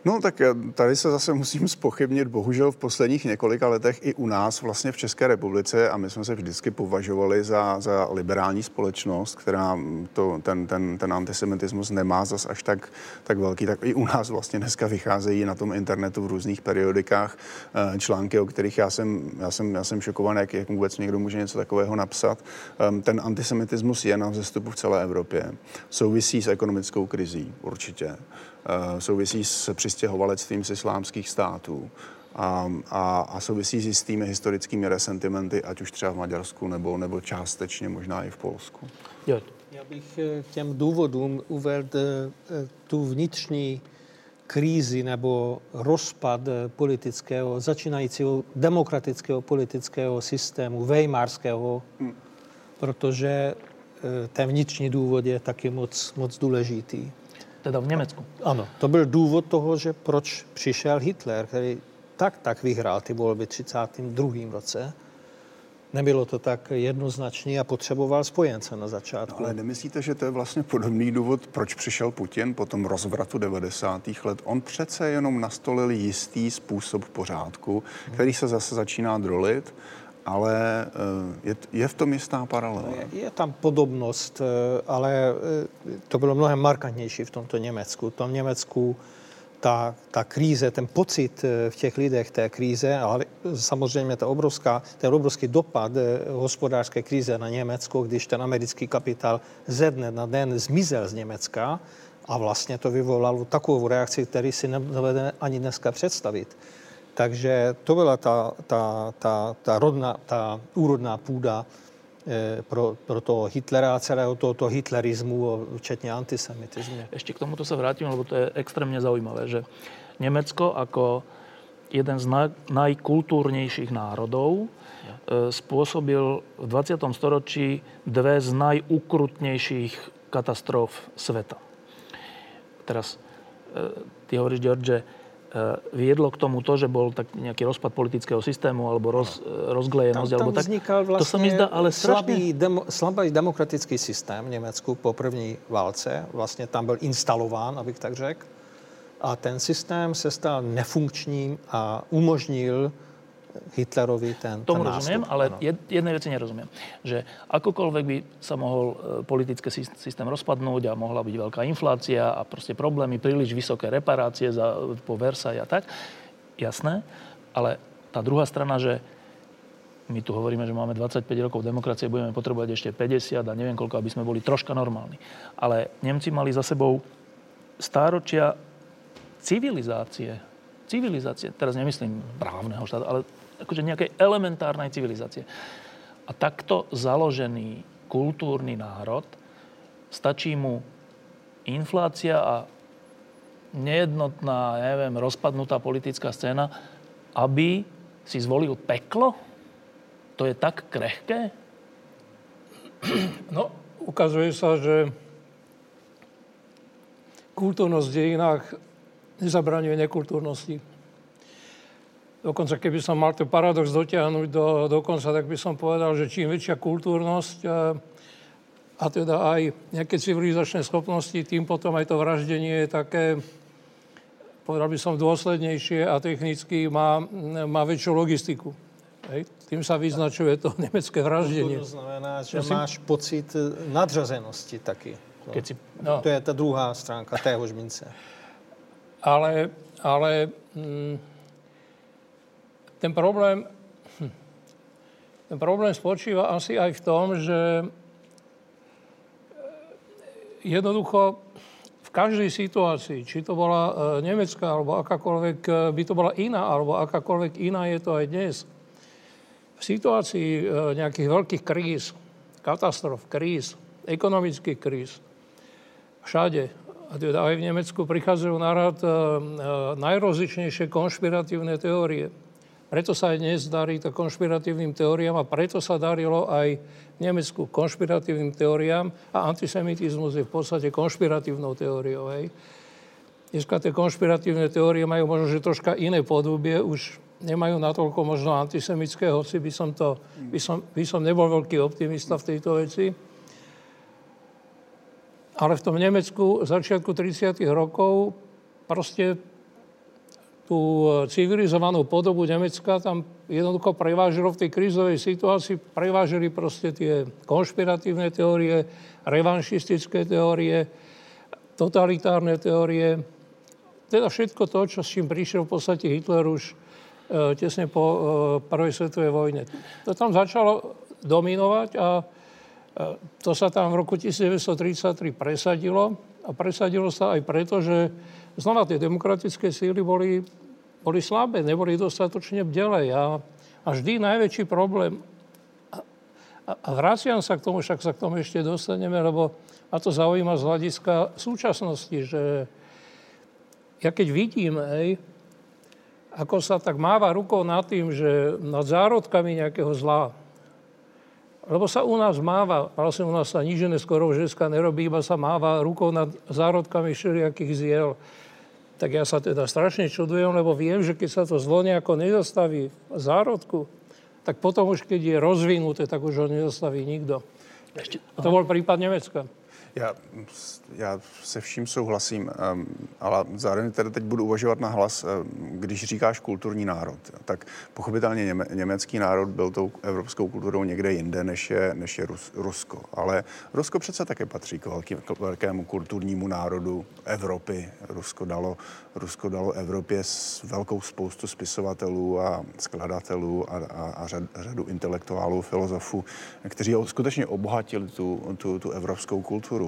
No tak tady se zase musím spochybnit, bohužel v posledních několika letech i u nás vlastně v České republice a my jsme se vždycky považovali za, za liberální společnost, která to, ten, ten, ten antisemitismus nemá zas až tak, tak velký, tak i u nás vlastně dneska vycházejí na tom internetu v různých periodikách eh, články, o kterých já jsem, já jsem, já jsem šokovaný, jak, jak vůbec někdo může něco takového napsat. Ehm, ten antisemitismus je na vzestupu v celé Evropě. Souvisí s ekonomickou krizí, určitě. Eh, souvisí s přistěhovalectvím z islámských států a, a, a souvisí s jistými historickými resentimenty, ať už třeba v Maďarsku nebo, nebo částečně možná i v Polsku. Jo. Já bych eh, k těm důvodům uvedl eh, tu vnitřní krízi nebo rozpad politického, začínajícího demokratického politického systému, vejmarského, hmm. protože ten vnitřní důvod je taky moc, moc důležitý teda v Německu. Ano, to byl důvod toho, že proč přišel Hitler, který tak tak vyhrál ty volby 32. roce. Nebylo to tak jednoznačné a potřeboval spojence na začátku. No, ale nemyslíte, že to je vlastně podobný důvod, proč přišel Putin po tom rozvratu 90. let? On přece jenom nastolil jistý způsob pořádku, který se zase začíná drolit ale eh, je, je v tom jistá paralela. Je, je tam podobnost, eh, ale eh, to bylo mnohem markantnější v tomto Německu. V tom Německu ta, ta kríze, ten pocit v těch lidech té kríze, ale samozřejmě ta obrovská, ten obrovský dopad hospodářské kríze na Německo, když ten americký kapitál ze dne na den zmizel z Německa a vlastně to vyvolalo takovou reakci, který si nedovedeme ani dneska představit. Takže to byla ta, ta, ta, ta, rodná, ta úrodná půda eh, pro, pro toho Hitlera a celého tohoto hitlerizmu, včetně antisemitismu. Ešte k tomuto sa vrátim, lebo to je extrémne zaujímavé, že Nemecko ako jeden z naj, najkultúrnejších národov e, spôsobil v 20. storočí dve z najukrutnejších katastrof sveta. Teraz e, ty hovoríš, George, že Eh, viedlo k tomu to, že bol tak nejaký rozpad politického systému alebo roz, eh, rozglejenosť. Tam, tam alebo tak. vznikal vlastně to sa mi zdá, ale slabý, demo, slabý demokratický systém v Německu po první válce. Vlastně tam byl instalován, abych tak řekl. A ten systém se stal nefunkčním a umožnil Hitlerovi ten, Tomu ten rozumiem, nástup, ale ano. jednej veci nerozumiem. Že akokoľvek by sa mohol e, politický systém rozpadnúť a mohla byť veľká inflácia a proste problémy, príliš vysoké reparácie za, po Versailles a tak, jasné, ale tá druhá strana, že my tu hovoríme, že máme 25 rokov demokracie, budeme potrebovať ešte 50 a neviem koľko, aby sme boli troška normálni. Ale Nemci mali za sebou stáročia civilizácie. Civilizácie, teraz nemyslím právneho štátu, ale akože nejakej elementárnej civilizácie. A takto založený kultúrny národ, stačí mu inflácia a nejednotná, neviem, rozpadnutá politická scéna, aby si zvolil peklo? To je tak krehké? No, ukazuje sa, že kultúrnosť v dejinách nezabraňuje nekultúrnosti. Dokonca keby som mal ten paradox dotiahnuť do, do konca, tak by som povedal, že čím väčšia kultúrnosť a, a teda aj nejaké civilizačné schopnosti, tým potom aj to vraždenie je také, povedal by som, dôslednejšie a technicky má, má väčšiu logistiku. Hej? Tým sa vyznačuje to nemecké vraždenie. To znamená, že máš pocit nadřazenosti taky. No. Si, No. To je ta druhá stránka téhož mince. Ale, ale mm, ten problém, hm, ten problém spočíva asi aj v tom, že e, jednoducho v každej situácii, či to bola e, nemecká, alebo akákoľvek, e, by to bola iná, alebo akákoľvek iná je to aj dnes, v situácii nejakých veľkých kríz, katastrof, kríz, ekonomických kríz, všade, a teda aj v Nemecku, prichádzajú na rad najrozličnejšie konšpiratívne teórie. Preto sa aj dnes darí to konšpiratívnym teóriám a preto sa darilo aj v Nemecku konšpiratívnym teóriám a antisemitizmus je v podstate konšpiratívnou teóriou. Hej. Dneska tie konšpiratívne teórie majú možno, že troška iné podobie, už nemajú natoľko možno antisemické, hoci by som, to, by som, by som nebol veľký optimista v tejto veci. Ale v tom Nemecku začiatku 30. rokov proste tú e, civilizovanú podobu Nemecka tam jednoducho prevážilo v tej krízovej situácii, prevážili proste tie konšpiratívne teórie, revanšistické teórie, totalitárne teórie, teda všetko to, čo s čím prišiel v podstate Hitler už e, tesne po e, prvej svetovej vojne. To tam začalo dominovať a to sa tam v roku 1933 presadilo a presadilo sa aj preto, že znova tie demokratické síly boli, boli slabé, neboli dostatočne bdelé a, a vždy najväčší problém a, a, a vraciam k tomu, však sa k tomu ešte dostaneme, lebo ma to zaujíma z hľadiska súčasnosti, že ja keď vidím, hej, ako sa tak máva rukou nad tým, že nad zárodkami nejakého zla, lebo sa u nás máva, vlastne u nás sa nič iné skoro už dneska nerobí, iba sa máva rukou nad zárodkami všelijakých ziel. Tak ja sa teda strašne čudujem, lebo viem, že keď sa to zlo nejako nezastaví v zárodku, tak potom už keď je rozvinuté, tak už ho nezastaví nikto. ešte, To bol prípad Nemecka. Já, já se vším souhlasím, um, ale zároveň tedy teď budu uvažovat na hlas, um, když říkáš kulturní národ, tak pochopitelně něme, německý národ byl tou evropskou kulturou někde jinde, než je, než je Rus, Rusko. Ale Rusko přece také patří k, velkému kulturnímu národu Evropy. Rusko dalo, Rusko dalo Evropě s velkou spoustu spisovatelů a skladatelů a, a, a řad, řadu intelektuálů, filozofů, kteří skutečně obohatili tu, tu, tu evropskou kulturu.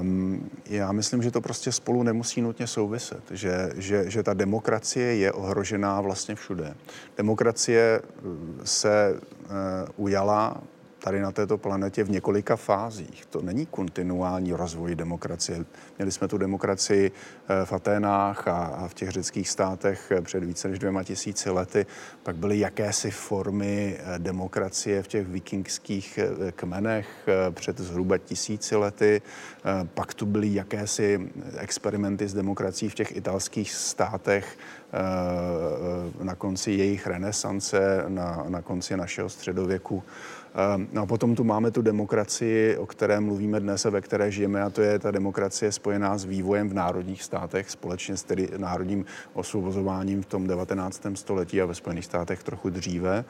Um, já myslím, že to prostě spolu nemusí nutně souviset, že, že, že ta demokracie je ohrožená vlastně všude. Demokracie uh, se uh, ujala tady na této planetě v několika fázích. To není kontinuální rozvoj demokracie. Měli jsme tu demokracii eh, v Aténách a v těch řeckých státech eh, před více než dvěma tisíci lety. Pak byly jakési formy eh, demokracie v těch vikingských kmenech před zhruba tisíci lety. Pak tu byly jakési experimenty s demokracií v těch italských státech na konci jejich renesance, na, na konci našeho středověku. No a potom tu máme tu demokracii, o které mluvíme dnes a ve které žijeme, a to je ta demokracie spojená s vývojem v národních státech, společně s tedy národním osvobozováním v tom 19. století a ve Spojených státech trochu dříve.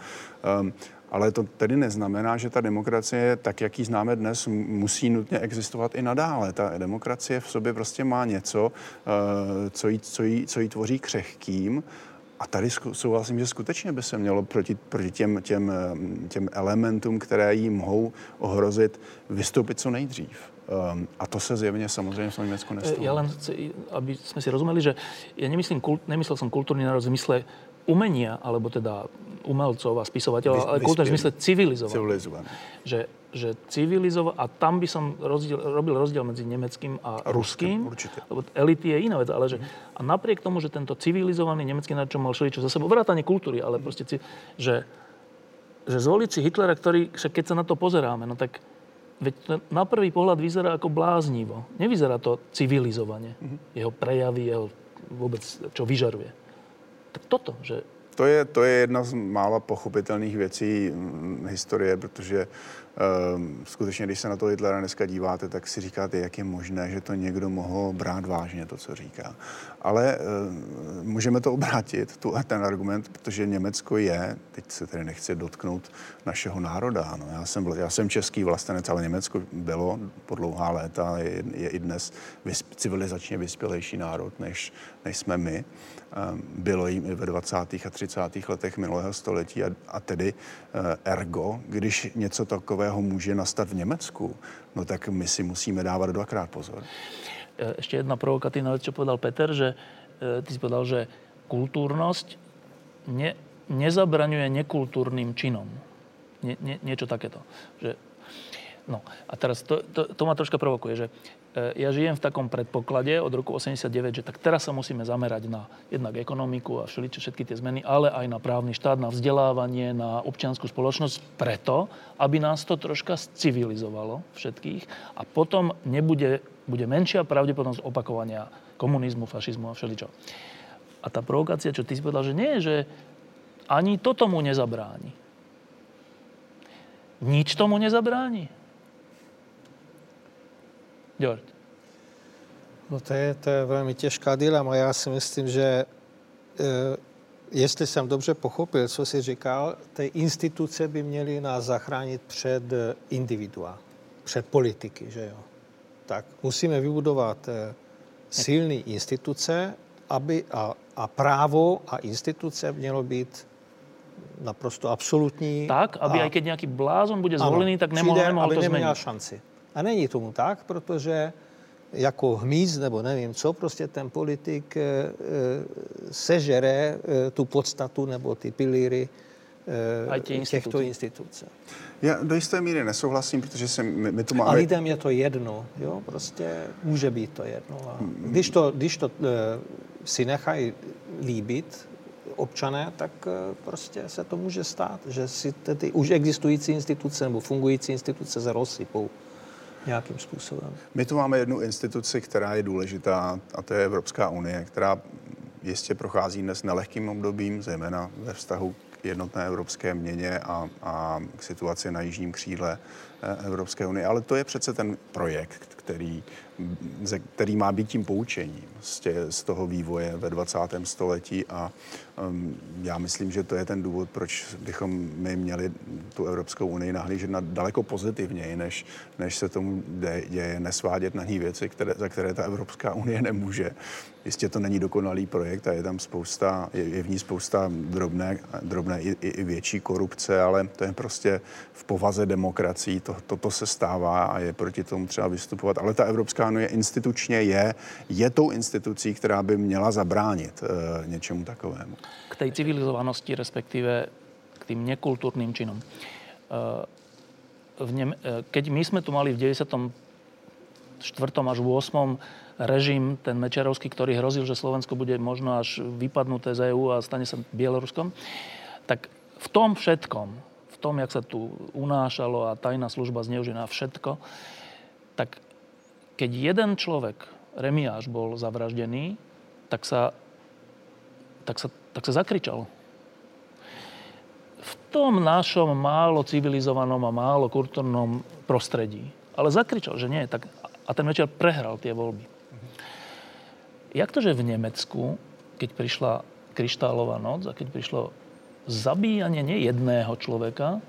Um, ale to tedy neznamená, že ta demokracie, tak jak ji známe dnes, musí nutně existovat i nadále. Ta demokracie v sobě prostě má něco, co jí, co jí, co jí tvoří křehkým a tady souhlasím, že skutečně by se mělo proti, proti těm, těm, těm elementům, které jí mohou ohrozit, vystoupit co nejdřív. Um, a to se zjevně samozřejmě v Německu nestalo. Ja len, chci, aby sme si rozumeli, že ja nemyslím, kult, nemyslel som kultúrny národ v zmysle umenia, alebo teda umelcov a spisovateľov, ale kultúrny v zmysle civilizovaný. Civilizovaný. Že, že civilizovaný, a tam by som rozdiel, robil rozdiel medzi nemeckým a, A ruským, určite. Lebo elity je iná vec, ale že, a napriek tomu, že tento civilizovaný nemecký národ, čo mal všeličo za sebou, vrátanie kultúry, ale proste, ci- že, že zvoliť si Hitlera, ktorý, však keď sa na to pozeráme, no tak veď to na prvý pohľad vyzerá ako bláznivo. Nevyzerá to civilizovane. Jeho prejavy, jeho vôbec, čo vyžaruje. Tak toto, že To je, to je jedna z mála pochopitelných věcí hm, historie, protože Ehm, skutečně, když se na to Hitlera dneska díváte, tak si říkáte, jak je možné, že to někdo mohl brát vážně, to, co říká. Ale ehm, můžeme to obrátit, tu, ten argument, protože Německo je, teď se tedy nechci dotknout našeho národa. No, já, jsem, já jsem český vlastenec, ale Německo bylo po dlouhá léta, je, je i dnes vysp, civilizačně vyspělejší národ, než, než jsme my. Ehm, bylo jim i ve 20. a 30. letech minulého století a, a tedy eh, ergo, když něco takového může nastat v Německu, no tak my si musíme dávat dvakrát pozor. Ešte jedna provokatívna vec, čo povedal Peter, že ty si povedal, že kultúrnosť ne, nezabraňuje nekultúrnym činom. Nie, nie, niečo takéto. Že, no a teraz to, to, to ma troška provokuje, že ja žijem v takom predpoklade od roku 89, že tak teraz sa musíme zamerať na jednak ekonomiku a všeličo, všetky tie zmeny, ale aj na právny štát, na vzdelávanie, na občianskú spoločnosť preto, aby nás to troška civilizovalo všetkých a potom nebude, bude menšia pravdepodobnosť opakovania komunizmu, fašizmu a všeličo. A tá provokácia, čo ty si povedal, že nie, že ani to tomu nezabráni. Nič tomu nezabráni. George. No to je, to je velmi těžká dilema. Já si myslím, že e, jestli jsem dobře pochopil, co jsi říkal, ty instituce by měly nás zachránit před individua, před politiky, že jo. Tak musíme vybudovat e, silné instituce, aby a, a právo a instituce mělo být naprosto absolutní. Tak, aby a, aj keď nějaký blázon bude zvolený, ano, tak nemohl, přijde, nemohl aby to neměl šanci. A není tomu tak, protože jako hmyz nebo nevím co, prostě ten politik e, sežere e, tu podstatu nebo ty pilíry těchto institucí. Já do jisté míry nesouhlasím, protože se my, my to máme... A lidem je to jedno, jo, prostě může být to jedno. A když to, když to si nechají líbit občané, tak prostě se to může stát, že si ty už existující instituce nebo fungující instituce se rozsypou nějakým způsobem. My tu máme jednu instituci, která je důležitá, a to je Evropská unie, která jistě prochází dnes nelehkým obdobím, zejména ve vztahu k jednotné evropské měně a, a k situaci na jižním křídle eh, Evropské unie. Ale to je přece ten projekt, který, který má být tím poučením z, toho vývoje ve 20. století a um, já myslím, že to je ten důvod, proč bychom my měli tu Evropskou unii nahlížet na daleko pozitivněji, než, než se tomu děje, nesvádět na ní věci, které, za které ta Evropská unie nemůže. Jistě to není dokonalý projekt a je tam spousta, je, je v ní spousta drobné, drobné i, i, i větší korupce, ale to je prostě v povaze demokracií, to, toto se stává a je proti tomu třeba vystupovat. Ale ta Evropská unie institučně je, je tou institucí, která by měla zabránit e, něčemu takovému. K té civilizovanosti, respektive k tým nekultúrnym činom. E, v e, keď my sme tu mali v 94. až 8 režim, ten Mečerovský, ktorý hrozil, že Slovensko bude možno až vypadnuté z EU a stane sa Bieloruskom, tak v tom všetkom, v tom, jak sa tu unášalo a tajná služba zneužíva všetko, tak keď jeden človek, Remiáš, bol zavraždený, tak sa, tak sa, tak sa zakričalo. V tom našom málo civilizovanom a málo kultúrnom prostredí. Ale zakričal, že nie. Tak, a ten večer prehral tie voľby. Jak to, že v Nemecku, keď prišla kryštálová noc a keď prišlo zabíjanie nie jedného človeka,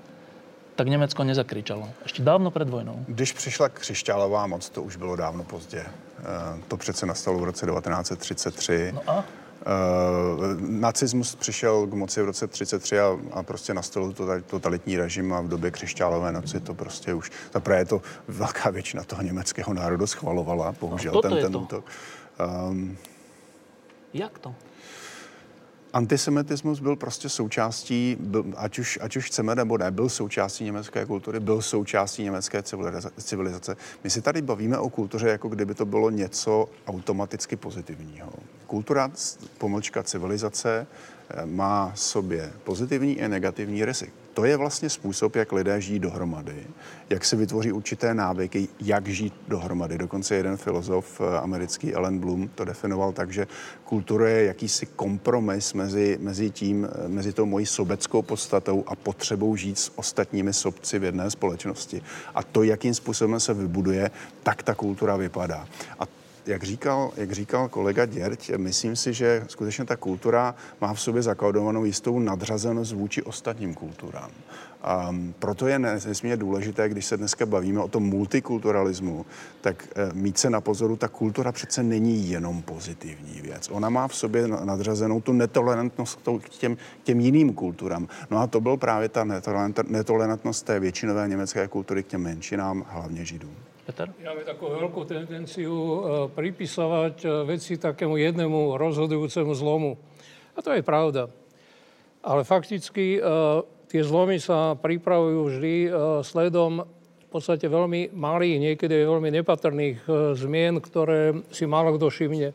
tak Německo nezakričalo. Ještě dávno před vojnou. Když přišla křišťálová moc, to už bylo dávno pozdě. Eh, to přece nastalo v roce 1933. No a? Uh, nacismus přišel k moci v roce 33 a, a prostě nastal to totalitní režim a v době křišťálové noci to prostě už, zaprvé to velká většina toho německého národa schvalovala, bohužel no, ten, ten to. útok. Um, Jak to? Antisemitismus byl prostě součástí, byl, ať, už, ať už chceme nebo ne, byl součástí německé kultury, byl součástí německé civilizace. My si tady bavíme o kultuře, jako kdyby to bylo něco automaticky pozitivního. Kultura, pomlčka civilizace, eh, má sobě pozitivní i negativní rysy. To je vlastně způsob, jak lidé žijí dohromady, jak si vytvoří určité návyky, jak žít dohromady. Dokonce jeden filozof eh, americký, Ellen Bloom, to definoval tak, že kultura je jakýsi kompromis mezi, mezi tím, eh, mezi tou mojí sobeckou podstatou a potřebou žít s ostatními sobci v jedné společnosti. A to, jakým způsobem se vybuduje, tak ta kultura vypadá. A jak říkal, jak říkal kolega Děrť, myslím si, že skutečně ta kultura má v sobě zakladovanou jistou nadřazenost vůči ostatním kulturám. A proto je nesmírně důležité, když se dneska bavíme o tom multikulturalismu, tak eh, mít se na pozoru, ta kultura přece není jenom pozitivní věc. Ona má v sobě nadřazenou tu netolerantnost k těm, těm jiným kulturám. No a to byl právě ta netolerantnost té většinové německé kultury k těm menšinám, hlavně židům. Peter? Máme takú veľkú tendenciu e, pripisovať e, veci takému jednému rozhodujúcemu zlomu. A to je pravda. Ale fakticky e, tie zlomy sa pripravujú vždy sledom v podstate veľmi malých, niekedy veľmi nepatrných zmien, ktoré si málo kto všimne.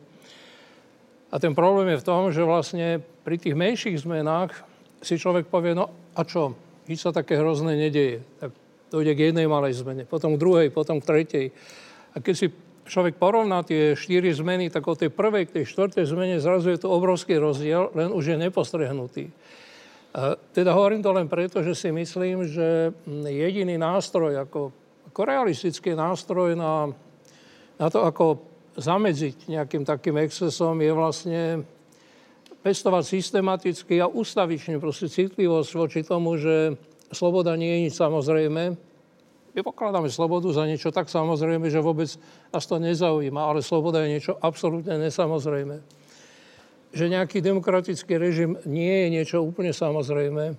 A ten problém je v tom, že vlastne pri tých menších zmenách si človek povie, no a čo, nič sa také hrozné nedeje. Tak dojde k jednej malej zmene, potom k druhej, potom k tretej. A keď si človek porovná tie štyri zmeny, tak od tej prvej k tej štvrtej zmene zrazu je to obrovský rozdiel, len už je nepostrehnutý. A teda hovorím to len preto, že si myslím, že jediný nástroj, ako, ako realistický nástroj na, na to, ako zamedziť nejakým takým excesom, je vlastne pestovať systematicky a ustavične proste citlivosť voči tomu, že sloboda nie je nič samozrejme. My pokladáme slobodu za niečo tak samozrejme, že vôbec nás to nezaujíma, ale sloboda je niečo absolútne nesamozrejme. Že nejaký demokratický režim nie je niečo úplne samozrejme.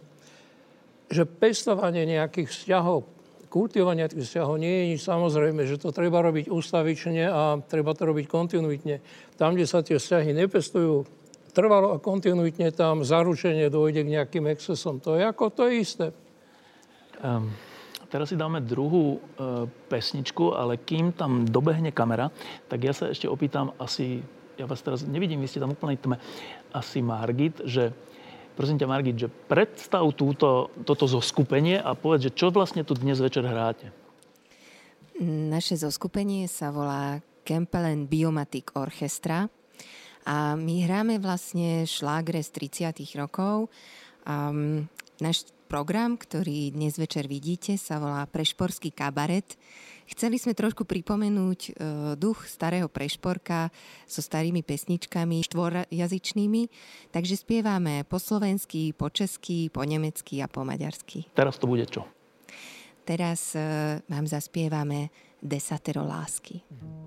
Že pestovanie nejakých vzťahov, kultivovanie tých vzťahov nie je nič samozrejme, že to treba robiť ústavične a treba to robiť kontinuitne. Tam, kde sa tie vzťahy nepestujú trvalo a kontinuitne, tam zaručenie dojde k nejakým excesom. To je ako, to je isté. Um, teraz si dáme druhú uh, pesničku, ale kým tam dobehne kamera, tak ja sa ešte opýtam asi, ja vás teraz nevidím, vy ste tam úplne tme, asi Margit, že prosím ťa Margit, že predstav túto, toto zoskupenie a povedz, že čo vlastne tu dnes večer hráte. Naše zoskupenie sa volá Kempelen Biomatic Orchestra a my hráme vlastne šlágre z 30 rokov. Um, náš program, ktorý dnes večer vidíte, sa volá Prešporský kabaret. Chceli sme trošku pripomenúť e, duch starého Prešporka so starými pesničkami štvorjazyčnými, takže spievame po slovensky, po česky, po nemecky a po maďarsky. Teraz to bude čo? Teraz e, vám zaspievame Desatero lásky. Mm.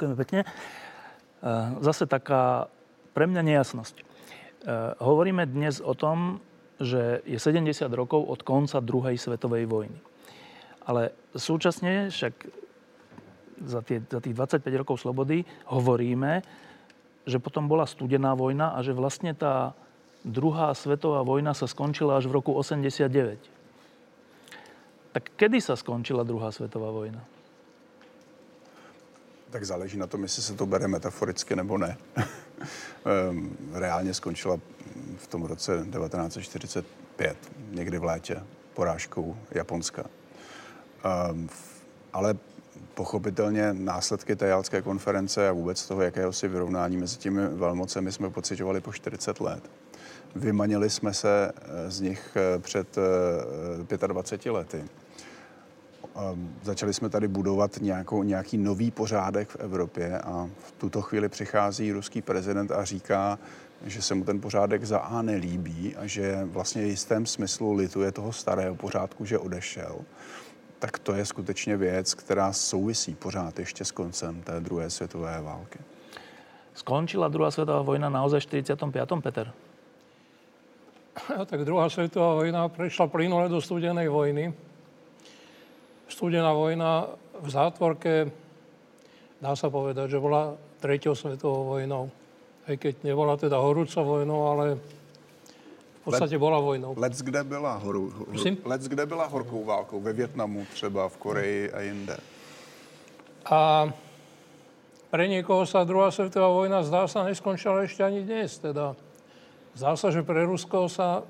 Ďakujeme pekne. Eh, Zase taká pre mňa nejasnosť. Eh, Hovoríme dnes o tom, že je 70 rokov od konca druhej svetovej vojny. Ale súčasne však za, tie, za tých 25 rokov slobody hovoríme, že potom bola studená vojna a že vlastne tá druhá svetová vojna sa skončila až v roku 89. Tak kedy sa skončila druhá svetová vojna? Tak záleží na tom, jestli se to bere metaforicky nebo ne. Ehm, Reálně skončila v tom roce 1945, někdy v létě, porážkou Japonska. Ehm, Ale pochopitelně následky té jalské konference a vůbec toho jakéhosi vyrovnání mezi těmi velmocemi jsme pocitovali po 40 let. Vymanili jsme se eh, z nich eh, před eh, 25 lety. Um, Začali jsme tady budovat nějakou, nějaký nový pořádek v Evropě a v tuto chvíli přichází ruský prezident a říká, že se mu ten pořádek za A nelíbí a že vlastně v jistém smyslu lituje toho starého pořádku, že odešel. Tak to je skutečně věc, která souvisí pořád ještě s koncem té druhé světové války. Skončila druhá svetová vojna naozaj v 45. Peter? Tak druhá svetová vojna prešla plynule do studenej vojny. Studená vojna v zátvorke, dá sa povedať, že bola treťou svetovou vojnou. Aj keď nebola teda horúcou vojnou, ale v podstate bola vojnou. Let's kde byla, horu, horu, let's kde byla horkou válkou? Ve Větnamu třeba, v Koreji a jinde. A pre niekoho sa druhá svetová vojna zdá sa neskončila ešte ani dnes. Teda zdá sa, že pre Rusko sa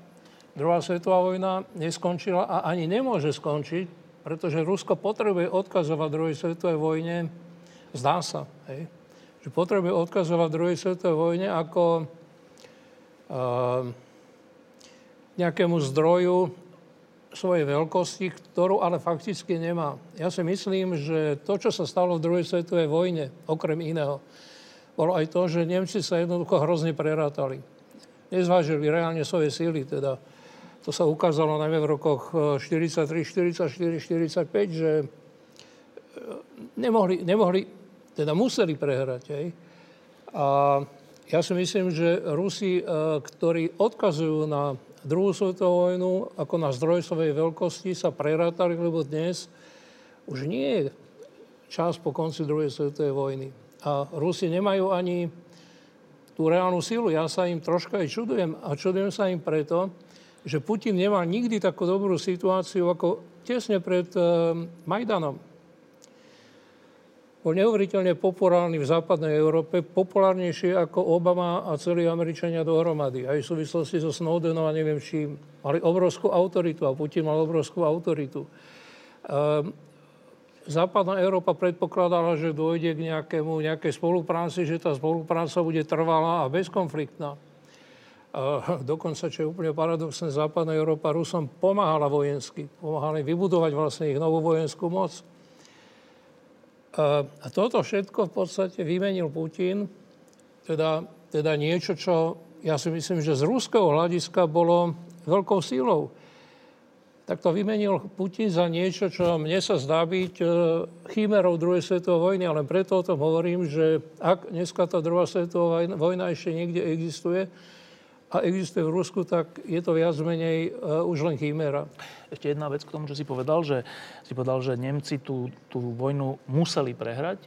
druhá svetová vojna neskončila a ani nemôže skončiť, pretože Rusko potrebuje odkazovať druhej svetovej vojne, zdá sa, hej, že potrebuje odkazovať druhej svetovej vojne ako uh, nejakému zdroju svojej veľkosti, ktorú ale fakticky nemá. Ja si myslím, že to, čo sa stalo v druhej svetovej vojne, okrem iného, bolo aj to, že Nemci sa jednoducho hrozne prerátali. Nezvážili reálne svoje síly, teda to sa ukázalo najmä v rokoch eh, 43, 44, 45, že eh, nemohli, nemohli teda museli prehrať. Hej. A ja si myslím, že Rusi, eh, ktorí odkazujú na druhú svetovú vojnu ako na zdroj svojej veľkosti, sa prerátali, lebo dnes už nie je čas po konci druhej svetovej vojny. A Rusi nemajú ani tú reálnu silu. Ja sa im troška aj čudujem. A čudujem sa im preto, že Putin nemal nikdy takú dobrú situáciu ako tesne pred e, Majdanom. bol neuveriteľne populárny v západnej Európe, populárnejší ako Obama a celí Američania dohromady. Aj v súvislosti so Snowdenom a neviem čím. Mali obrovskú autoritu a Putin mal obrovskú autoritu. Ehm, západná Európa predpokladala, že dôjde k nejakému, nejakej spolupráci, že tá spolupráca bude trvalá a bezkonfliktná. Dokonca, čo je úplne paradoxné, západná Európa Rusom pomáhala vojensky. Pomáhali vybudovať vlastne ich novú vojenskú moc. A toto všetko v podstate vymenil Putin, teda, teda niečo, čo ja si myslím, že z ruského hľadiska bolo veľkou sílou. Tak to vymenil Putin za niečo, čo mne sa zdá byť e, chimerou druhej svetovej vojny, ale preto o tom hovorím, že ak dneska tá druhá svetová vojna ešte niekde existuje, a existuje v Rusku, tak je to viac menej uh, už len chimera. Ešte jedna vec k tomu, čo si povedal, že si povedal, že Nemci tú, tú vojnu museli prehrať,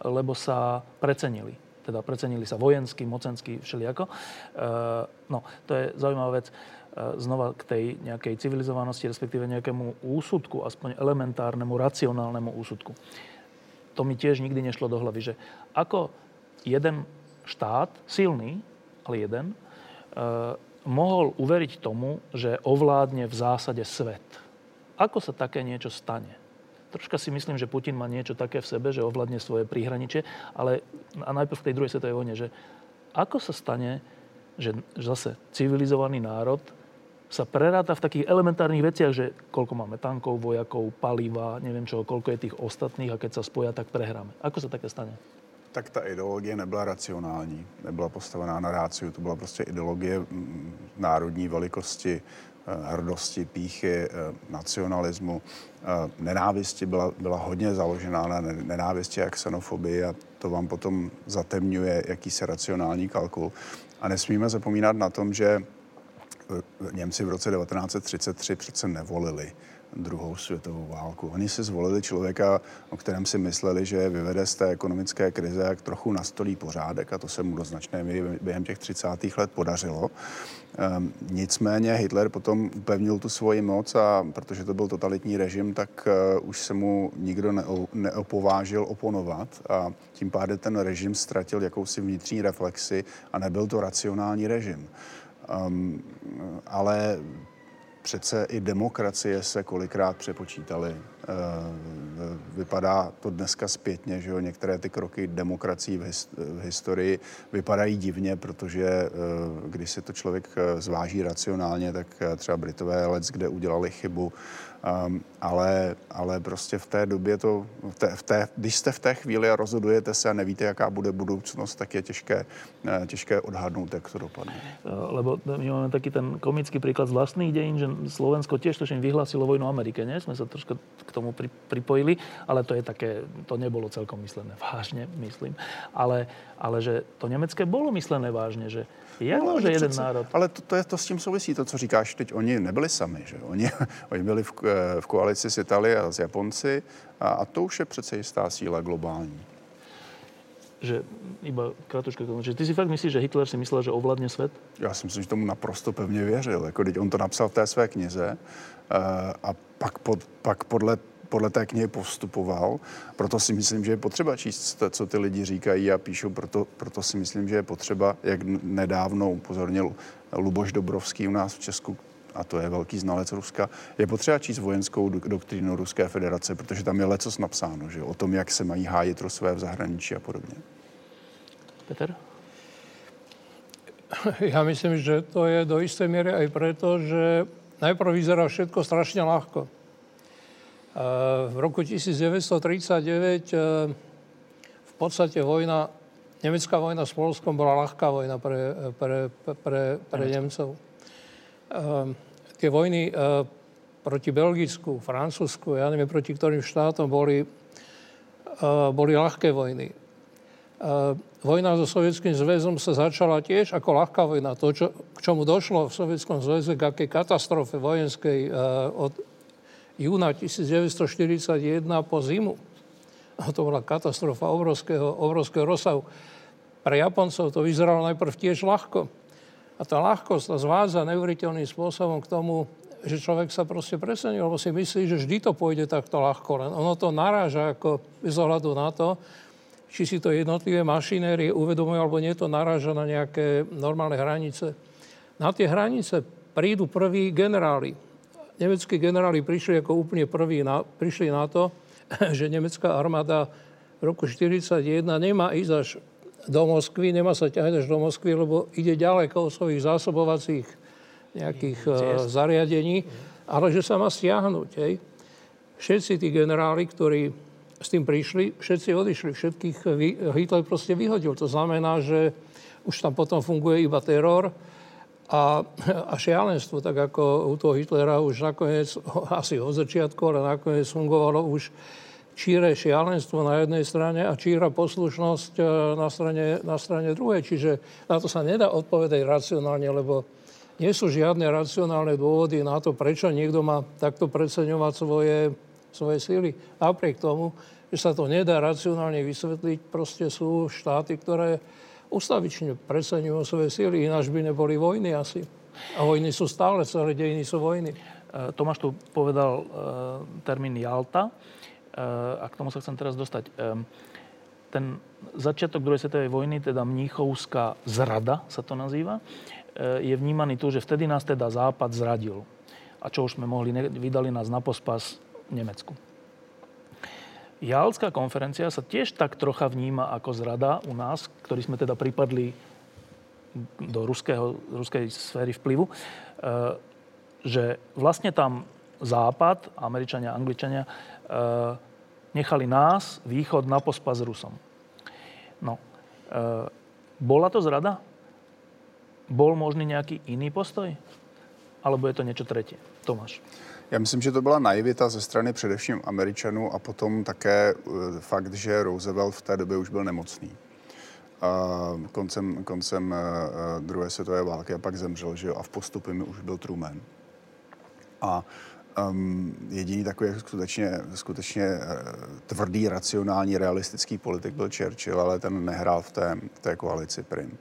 lebo sa precenili. Teda precenili sa vojensky, mocensky, všelijako. Uh, no, to je zaujímavá vec. Uh, znova k tej nejakej civilizovanosti, respektíve nejakému úsudku, aspoň elementárnemu, racionálnemu úsudku. To mi tiež nikdy nešlo do hlavy, že ako jeden štát, silný, ale jeden, mohol uveriť tomu, že ovládne v zásade svet. Ako sa také niečo stane? Troška si myslím, že Putin má niečo také v sebe, že ovládne svoje príhraničie, ale a najprv v tej druhej svetovej vojne, že ako sa stane, že zase civilizovaný národ sa preráta v takých elementárnych veciach, že koľko máme tankov, vojakov, paliva, neviem čo, koľko je tých ostatných a keď sa spoja, tak prehráme. Ako sa také stane? Tak ta ideologie nebyla racionální, nebyla postavená na ráciu, to byla prostě ideologie mm, národní velikosti, eh, hrdosti, píchy, eh, nacionalismu. Eh, nenávisti byla, byla hodně založená na nenávisti a xenofobii a to vám potom zatemňuje jakýsi racionální kalkul. A nesmíme zapomínat na tom, že Němci v roce 1933 přece nevolili druhou světovou válku. Oni si zvolili člověka, o kterém si mysleli, že vyvede z té ekonomické krize, jak trochu nastolí pořádek a to se mu do značné během těch 30. let podařilo. Ehm, nicméně Hitler potom upevnil tu svoji moc a protože to byl totalitní režim, tak uh, už se mu nikdo neo, neopovážil oponovat a tím pádem ten režim ztratil jakousi vnitřní reflexi a nebyl to racionální režim. Um, ale přece i demokracie se kolikrát přepočítaly. Eh, vypadá to dneska zpětně, že jo, některé ty kroky demokracií v, historii vypadají divně, protože eh, když si to člověk eh, zváží racionálně, tak třeba Britové let, kde udělali chybu, Um, ale, ale prostě v té době to, v té, v té, když jste v té chvíli a rozhodujete se a nevíte, jaká bude budoucnost, tak je těžké, eh, těžké odhadnout, jak to dopadne. Eh, lebo my máme taký ten komický príklad z vlastných dejín, že Slovensko tiež točne vyhlásilo vojnu Amerike, nie? Sme sa troška k tomu pri, pripojili, ale to je také, to nebolo celkom myslené vážne, myslím. Ale, ale že to nemecké bolo myslené vážne, že jak no, může jeden přece, národ? Ale to, to, je, to s tím souvisí, to, co říkáš teď. Oni nebyli sami, že? Oni, oni byli v, eh, v koalici s Itálií a s Japonci a, a to už je přece jistá síla globální. Že iba kratučka, že ty si fakt myslíš, že Hitler si myslel, že ovládne svět? Já si myslím, že tomu naprosto pevně věřil. Jako, on to napsal v té své knize uh, a pak, pod, pak podle podle té knihy postupoval. Proto si myslím, že je potřeba číst, co ty lidi říkají a píšou. Proto, proto si myslím, že je potřeba, jak nedávno upozornil Luboš Dobrovský u nás v Česku, a to je velký znalec Ruska, je potřeba číst vojenskou doktrínu Ruské federace, protože tam je lecos napsáno, že o tom, jak se mají hájit Rusové v zahraničí a podobně. Peter? Ja myslím, že to je do istej miery aj preto, že najprv vyzerá všetko strašne ľahko. V roku 1939 eh, v podstate vojna, nemecká vojna s Polskom bola ľahká vojna pre, pre, pre, pre Nemcov. Eh, tie vojny eh, proti Belgicku, Francúzsku, ja neviem proti ktorým štátom, boli, boli ľahké vojny. Vojna so Sovietským zväzom sa začala tiež ako ľahká vojna. To, čo, k čomu došlo v Sovietskom zväze, k akej katastrofe vojenskej od júna 1941 po zimu. A to bola katastrofa obrovského, obrovského rozsahu. Pre Japoncov to vyzeralo najprv tiež ľahko. A tá ľahkosť tá zvádza neuveriteľným spôsobom k tomu, že človek sa proste presenil, lebo si myslí, že vždy to pôjde takto ľahko. Len ono to naráža ako bez ohľadu na to, či si to jednotlivé mašinérie uvedomujú, alebo nie, to naráža na nejaké normálne hranice. Na tie hranice prídu prví generáli. Nemeckí generáli prišli ako úplne prví na, prišli na to, že nemecká armáda v roku 1941 nemá ísť až do Moskvy, nemá sa ťahať až do Moskvy, lebo ide ďaleko od svojich zásobovacích nejakých uh, zariadení, ale že sa má stiahnuť. Hej. Všetci tí generáli, ktorí s tým prišli, všetci odišli, všetkých Hitler proste vyhodil. To znamená, že už tam potom funguje iba teror a, a šialenstvo, tak ako u toho Hitlera už nakoniec, asi od začiatku, ale nakoniec fungovalo už číre šialenstvo na jednej strane a číra poslušnosť e, na strane, na strane druhej. Čiže na to sa nedá odpovedať racionálne, lebo nie sú žiadne racionálne dôvody na to, prečo niekto má takto preceňovať svoje, svoje síly. Napriek tomu, že sa to nedá racionálne vysvetliť, proste sú štáty, ktoré ustavične preceňujú svoje síly, ináč by neboli vojny asi. A vojny sú stále, celé dejiny sú vojny. E, Tomáš tu povedal e, termín Jalta a k tomu sa chcem teraz dostať. Ten začiatok druhej svetovej vojny, teda Mníchovská zrada sa to nazýva, je vnímaný tu, že vtedy nás teda Západ zradil. A čo už sme mohli, vydali nás na pospas Nemecku. Jalská konferencia sa tiež tak trocha vníma ako zrada u nás, ktorí sme teda pripadli do ruského, ruskej sféry vplyvu, že vlastne tam Západ, Američania, Angličania, Eh, nechali nás, východ, na pospa s Rusom. No, eh, bola to zrada? Bol možný nějaký jiný postoj? Alebo je to něco tretie? Tomáš. Já myslím, že to byla naivita ze strany především Američanů a potom také eh, fakt, že Roosevelt v té době už byl nemocný. koncem, koncem druhé světové války a pak zemřel, že jo, a v postupy mi už byl Truman. A Um, jediný takový skutečně, skutečně uh, tvrdý, racionální, realistický politik byl Churchill, ale ten nehrál v té, té koalici prim.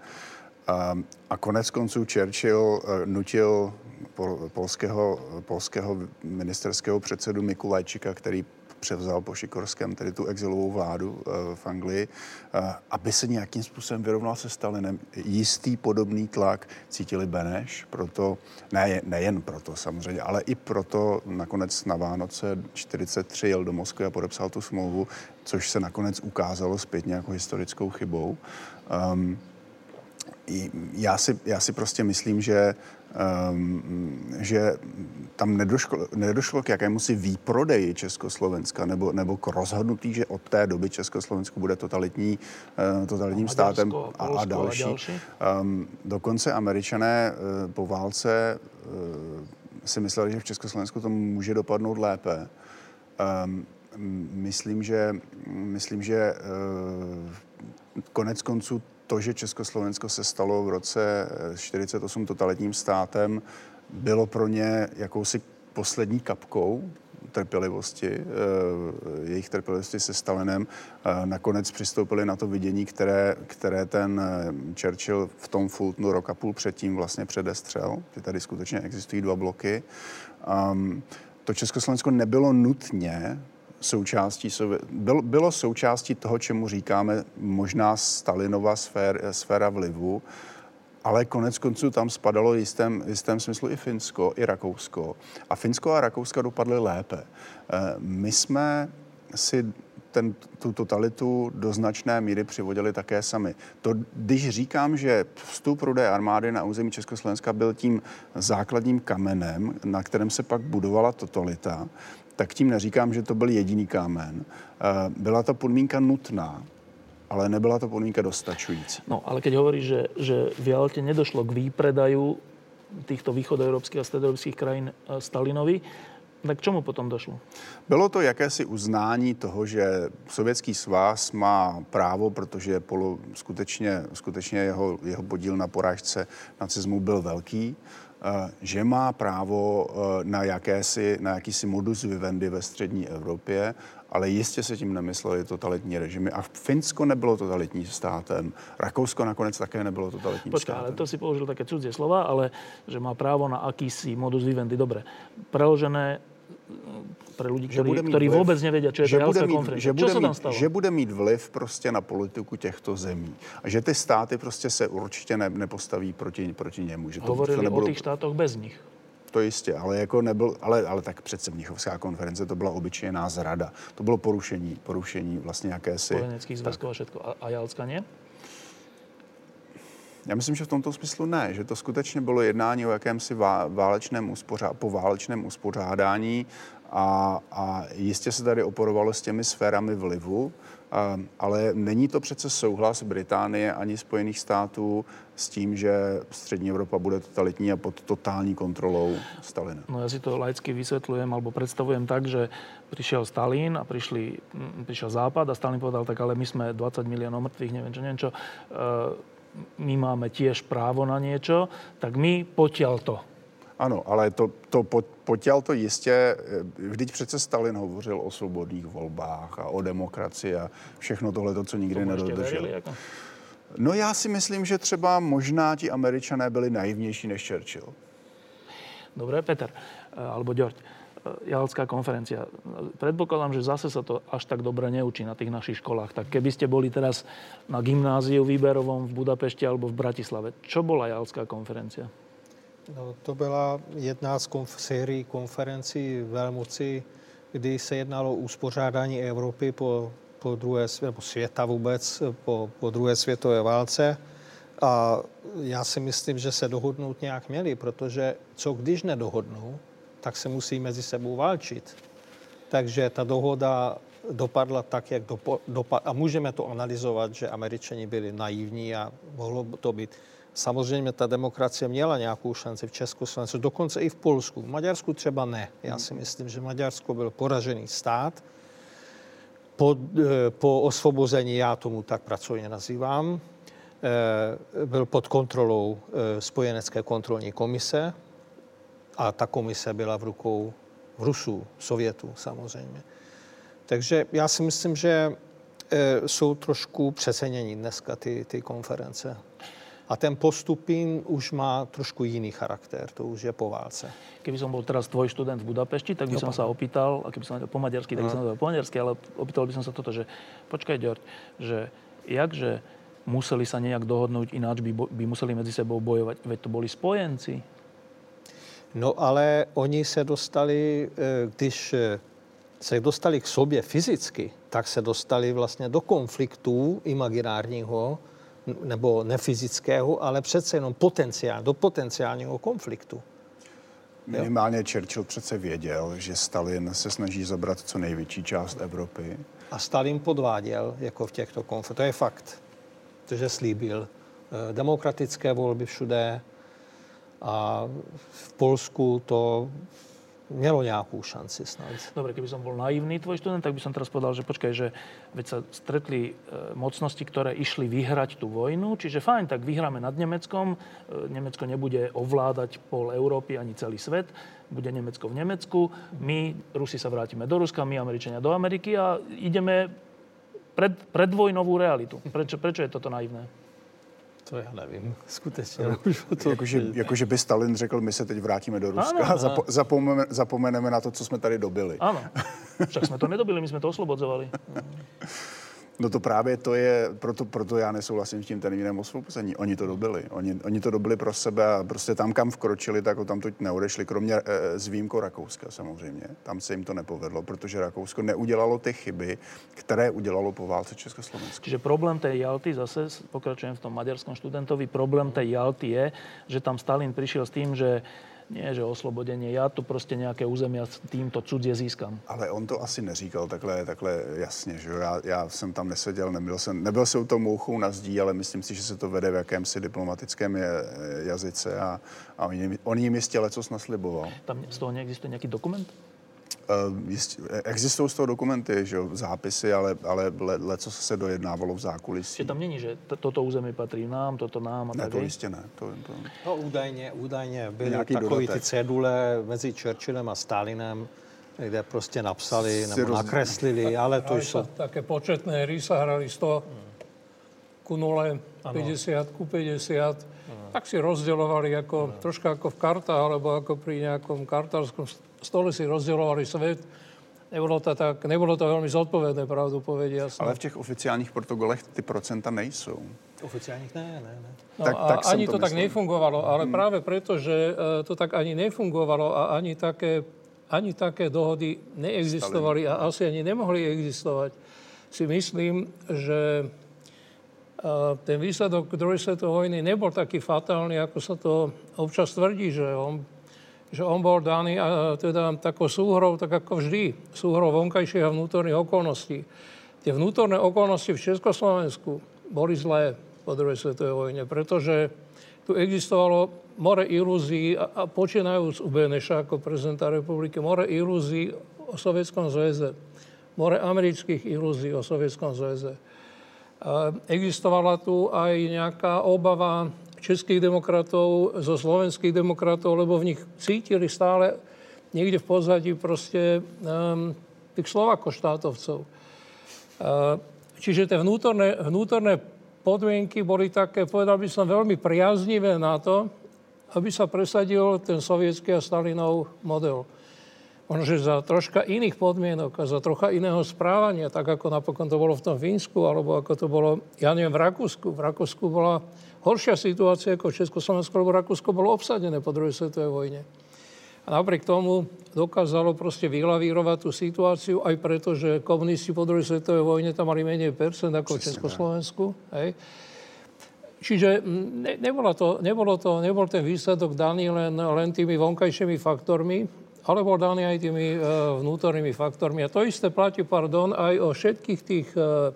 Um, a konec konců Churchill uh, nutil pol, polského, polského ministerského předsedu Mikulajčika, který převzal po Šikorském tedy tu exilovou vládu uh, v Anglii, uh, aby se nějakým způsobem vyrovnal se Stalinem. Jistý podobný tlak cítili Beneš, proto, ne, nejen proto samozřejmě, ale i proto nakonec na Vánoce 43 jel do Moskvy a podepsal tu smlouvu, což se nakonec ukázalo zpětně jako historickou chybou. Um, já si, já si prostě myslím, že um, že tam nedošlo, nedošlo k jakému si výprodeji Československa nebo, nebo k rozhodnutí, že od té doby Československo bude totalitní, uh, totalitním a státem Polsko, a, a další. A další. Um, dokonce američané uh, po válce uh, si mysleli, že v Československu to může dopadnout lépe. Um, myslím, že, myslím, že uh, konec konců to, že Československo se stalo v roce 48 totalitním státem, bylo pro ně jakousi poslední kapkou trpělivosti, eh, jejich trpělivosti se Stalinem. Eh, nakonec přistoupili na to vidění, které, které ten eh, Churchill v tom Fultonu rok a půl předtím vlastně předestřel, že tady skutečně existují dva bloky. Um, to Československo nebylo nutně součástí, byl, bylo součástí toho, čemu říkáme možná Stalinova sfér, sféra vlivu, ale konec konců tam spadalo v jistém, jistém smyslu i Finsko, i Rakousko. A Finsko a Rakouska dopadly lépe. Eh, my jsme si ten, tu totalitu do značné míry přivodili také sami. To, když říkám, že vstup rudé armády na území Československa byl tím základním kamenem, na kterém se pak budovala totalita, tak tím neříkám, že to byl jediný kámen. Eh, byla to podmínka nutná, ale nebyla to podmínka dostačující. No, ale keď hovoríš, že, že v Jalte nedošlo k výpredaju týchto východoeurópskych a stredoeurópskych krajín eh, Stalinovi, tak čemu potom došlo? Bylo to jakési uznání toho, že Sovětský svaz má právo, protože polo, skutečně, skutečně jeho, jeho podíl na porážce nacismu byl velký, že má právo eh, na, jakési, na jakýsi modus vivendi ve střední Evropě ale jistě se tím nemysleli totalitní režimy. A Finsko nebylo totalitní státem, Rakousko nakonec také nebylo totalitním Počkaj, státem. ale to si použil také cudzie slova, ale že má právo na akýsi modus vivendi. Dobre, preložené pre ľudí, ktorí, ktorí vliv. vôbec nevedia, čo je že to bude, mít, konferencia. že, Čo bude sa tam mít, stalo? že bude mít vliv prostě na politiku těchto zemí. A že ty státy prostě se určitě ne, nepostaví proti, proti němu. Že to, Hovorili to o nebudou, tých štátoch bez nich. To jistě, ale jako nebyl, ale, ale tak přece Mnichovská konference to byla obyčejná zrada. To bylo porušení, porušení vlastně jakési... Spojeneckých zväzkov a všetko. A, a Jalska nie? Já myslím, že v tomto smyslu ne, že to skutečně bylo jednání o jakémsi vá, válečném uspořá, po válečném uspořádání a, a jistě se tady oporovalo s těmi sférami vlivu, a, ale není to přece souhlas Británie ani Spojených států s tím, že střední Evropa bude totalitní a pod totální kontrolou Stalina. No ja si to laicky vysvetľujem alebo predstavujem tak, že prišiel Stalin a prišli, mm, prišiel Západ a Stalin povedal, tak ale my sme 20 miliónov mŕtvych, neviem čo, neviem čo, my máme tiež právo na niečo, tak my potiaľ to. Ano, ale to, to po- potěl to jistě, eh, vždyť přece Stalin hovořil o svobodných volbách a o demokracii a všechno tohle, to, co nikdy nedodržel. verili? Ako? No já si myslím, že třeba možná ti američané byli naivnější než Churchill. Dobre, Peter, e, alebo Ďorď, e, Jalská konferencia. Predpokladám, že zase sa to až tak dobre neučí na tých našich školách. Tak keby ste boli teraz na gymnáziu výberovom v Budapešti alebo v Bratislave, čo bola Jalská konferencia? No, to byla jedna z konf- sérií konferencí velmoci, kdy se jednalo o uspořádání Evropy po, po druhé, nebo světa vůbec, po, po druhé světové válce. A já si myslím, že se dohodnout nějak měli, protože co když nedohodnou, tak se musí mezi sebou válčit. Takže ta dohoda dopadla tak, jak dopo, dopad, a můžeme to analyzovat, že američani byli naivní a mohlo to být. Samozřejmě ta demokracie měla nějakou šanci v Československu, dokonce i v Polsku. V Maďarsku třeba ne. Já si myslím, že Maďarsko byl poražený stát. Po, eh, po osvobození, já tomu tak pracovně nazývám, eh, byl pod kontrolou eh, spojenecké kontrolní komise a ta komise byla v rukou Rusů, Sovětů samozřejmě. Takže já si myslím, že jsou trošku přecenění dneska ty, ty konference. A ten postupín už má trošku jiný charakter, to už je po válce. Keby som bol teraz tvoj študent v Budapešti, tak by som sa opýtal, a keby som po maďarsky, tak by som vedel po maďarsky, ale opýtal by som sa toto, že počkaj, Ďorď, že jakže museli sa nejak dohodnúť, ináč by, by museli medzi sebou bojovať. Veď to boli spojenci. No ale oni se dostali, eh, když eh, se dostali k sobě fyzicky, tak se dostali vlastně do konfliktů imaginárního nebo nefyzického, ale přece jenom potenciál, do potenciálního konfliktu. Minimálně Churchill přece věděl, že Stalin se snaží zabrat co největší část Evropy. A Stalin podváděl jako v těchto konfliktech. To je fakt. Protože slíbil eh, demokratické volby všude a v Polsku to mělo nějakou šanci snad. Dobre, keby som bol naivný tvoj študent, tak by som teraz povedal, že počkaj, že veď sa stretli e, mocnosti, ktoré išli vyhrať tú vojnu, čiže fajn, tak vyhráme nad Nemeckom, e, Nemecko nebude ovládať pol Európy ani celý svet, bude Nemecko v Nemecku, my, Rusi sa vrátime do Ruska, my, Američania do Ameriky a ideme pred, predvojnovú realitu. Prečo, prečo je toto naivné? To já nevím, skutečně. To, Jakože, jakože by Stalin řekl, my se teď vrátíme do Ruska Ano, a zapo- zapomeneme, zapomeneme na to, co jsme tady dobili. Áno, však sme to nedobili, my sme to oslobodzovali. No to právě to je, proto, proto já nesouhlasím s tím termínem osvobození. Oni to dobili. Oni, oni to dobili pro sebe a prostě tam, kam vkročili, tak tam to neodešli, kromě e, s výjimkou Rakouska samozřejmě. Tam se jim to nepovedlo, protože Rakousko neudělalo ty chyby, které udělalo po válce Československo. Čiže problém tej Jalty, zase s- pokračujem v tom maďarskom študentovi, problém tej Jalty je, že tam Stalin prišiel s tým, že nie, že oslobodenie, ja tu proste nejaké územia s týmto cudzie získam. Ale on to asi neříkal takhle, takhle jasně, že? Já, já jsem tam neseděl, nebyl jsem, nebyl jsem tou mouchou na zdí, ale myslím si, že se to vede v jakémsi diplomatickém je, jazyce a, a on, jim, on jim jistě lecos nasliboval. Tam z toho neexistuje nejaký dokument? Uh, jistě, existují z toho dokumenty, že jo, zápisy, ale, ale le, leco se dojednávalo v zákulisí. Čiže tam není, že toto územie patrí nám, toto nám a Ne, tak. to jistě ne. To, to... No údajně, údajně byly Nějaký takové ty dodatek. cedule mezi Churchillem a Stalinem, kde prostě napsali nebo roz- nakreslili, ale to jsou... také početné hry sa hrali 100 ku 0, 50 ku 50. Tak si rozdeľovali ako, troška ako v kartách, alebo ako pri nejakom kartárskom stole si rozdeľovali svet. Nebolo to, tak, nebolo to veľmi zodpovedné, pravdu povediac. Ale v těch oficiálních protokolech ty procenta nejsou. Oficiálních ne, ne, ne. No Tak- a tak ani to to, tak nefungovalo, ale práve preto, že e, to tak ani nefungovalo a ani také, ani také dohody neexistovali a asi ani nemohli existovať, si myslím, že ten výsledok druhej svetovej vojny nebol taký fatálny, ako sa to občas tvrdí, že on, že on bol daný teda takou súhrou, tak ako vždy, súhrou vonkajších a vnútorných okolností. Tie vnútorné okolnosti v Československu boli zlé po druhej svetovej vojne, pretože tu existovalo more ilúzií a, a počínajúc u Beneša ako prezidenta republiky, more ilúzií o Sovietskom zväze, more amerických ilúzií o Sovietskom zväze. A Existovala tu aj nejaká obava českých demokratov zo slovenských demokratov, lebo v nich cítili stále niekde v pozadí proste um, tých Slovakoštátovcov. Uh, čiže tie vnútorné, vnútorné podmienky boli také, povedal by som, veľmi priaznivé na to, aby sa presadil ten sovietský a Stalinov model. Možno, že za troška iných podmienok a za trocha iného správania, tak ako napokon to bolo v tom Fínsku, alebo ako to bolo, ja neviem, v Rakúsku. V Rakúsku bola horšia situácia ako v Československu, lebo Rakúsko bolo obsadené po druhej svetovej vojne. A napriek tomu dokázalo proste vylavírovať tú situáciu, aj preto, že komunisti po druhej svetovej vojne tam mali menej percent ako v Československu. Hej. Čiže mm, ne, nebolo to, nebolo to, nebol ten výsledok daný len, len tými vonkajšími faktormi, ale bol daný aj tými e, vnútornými faktormi. A to isté platí, pardon, aj o všetkých tých e,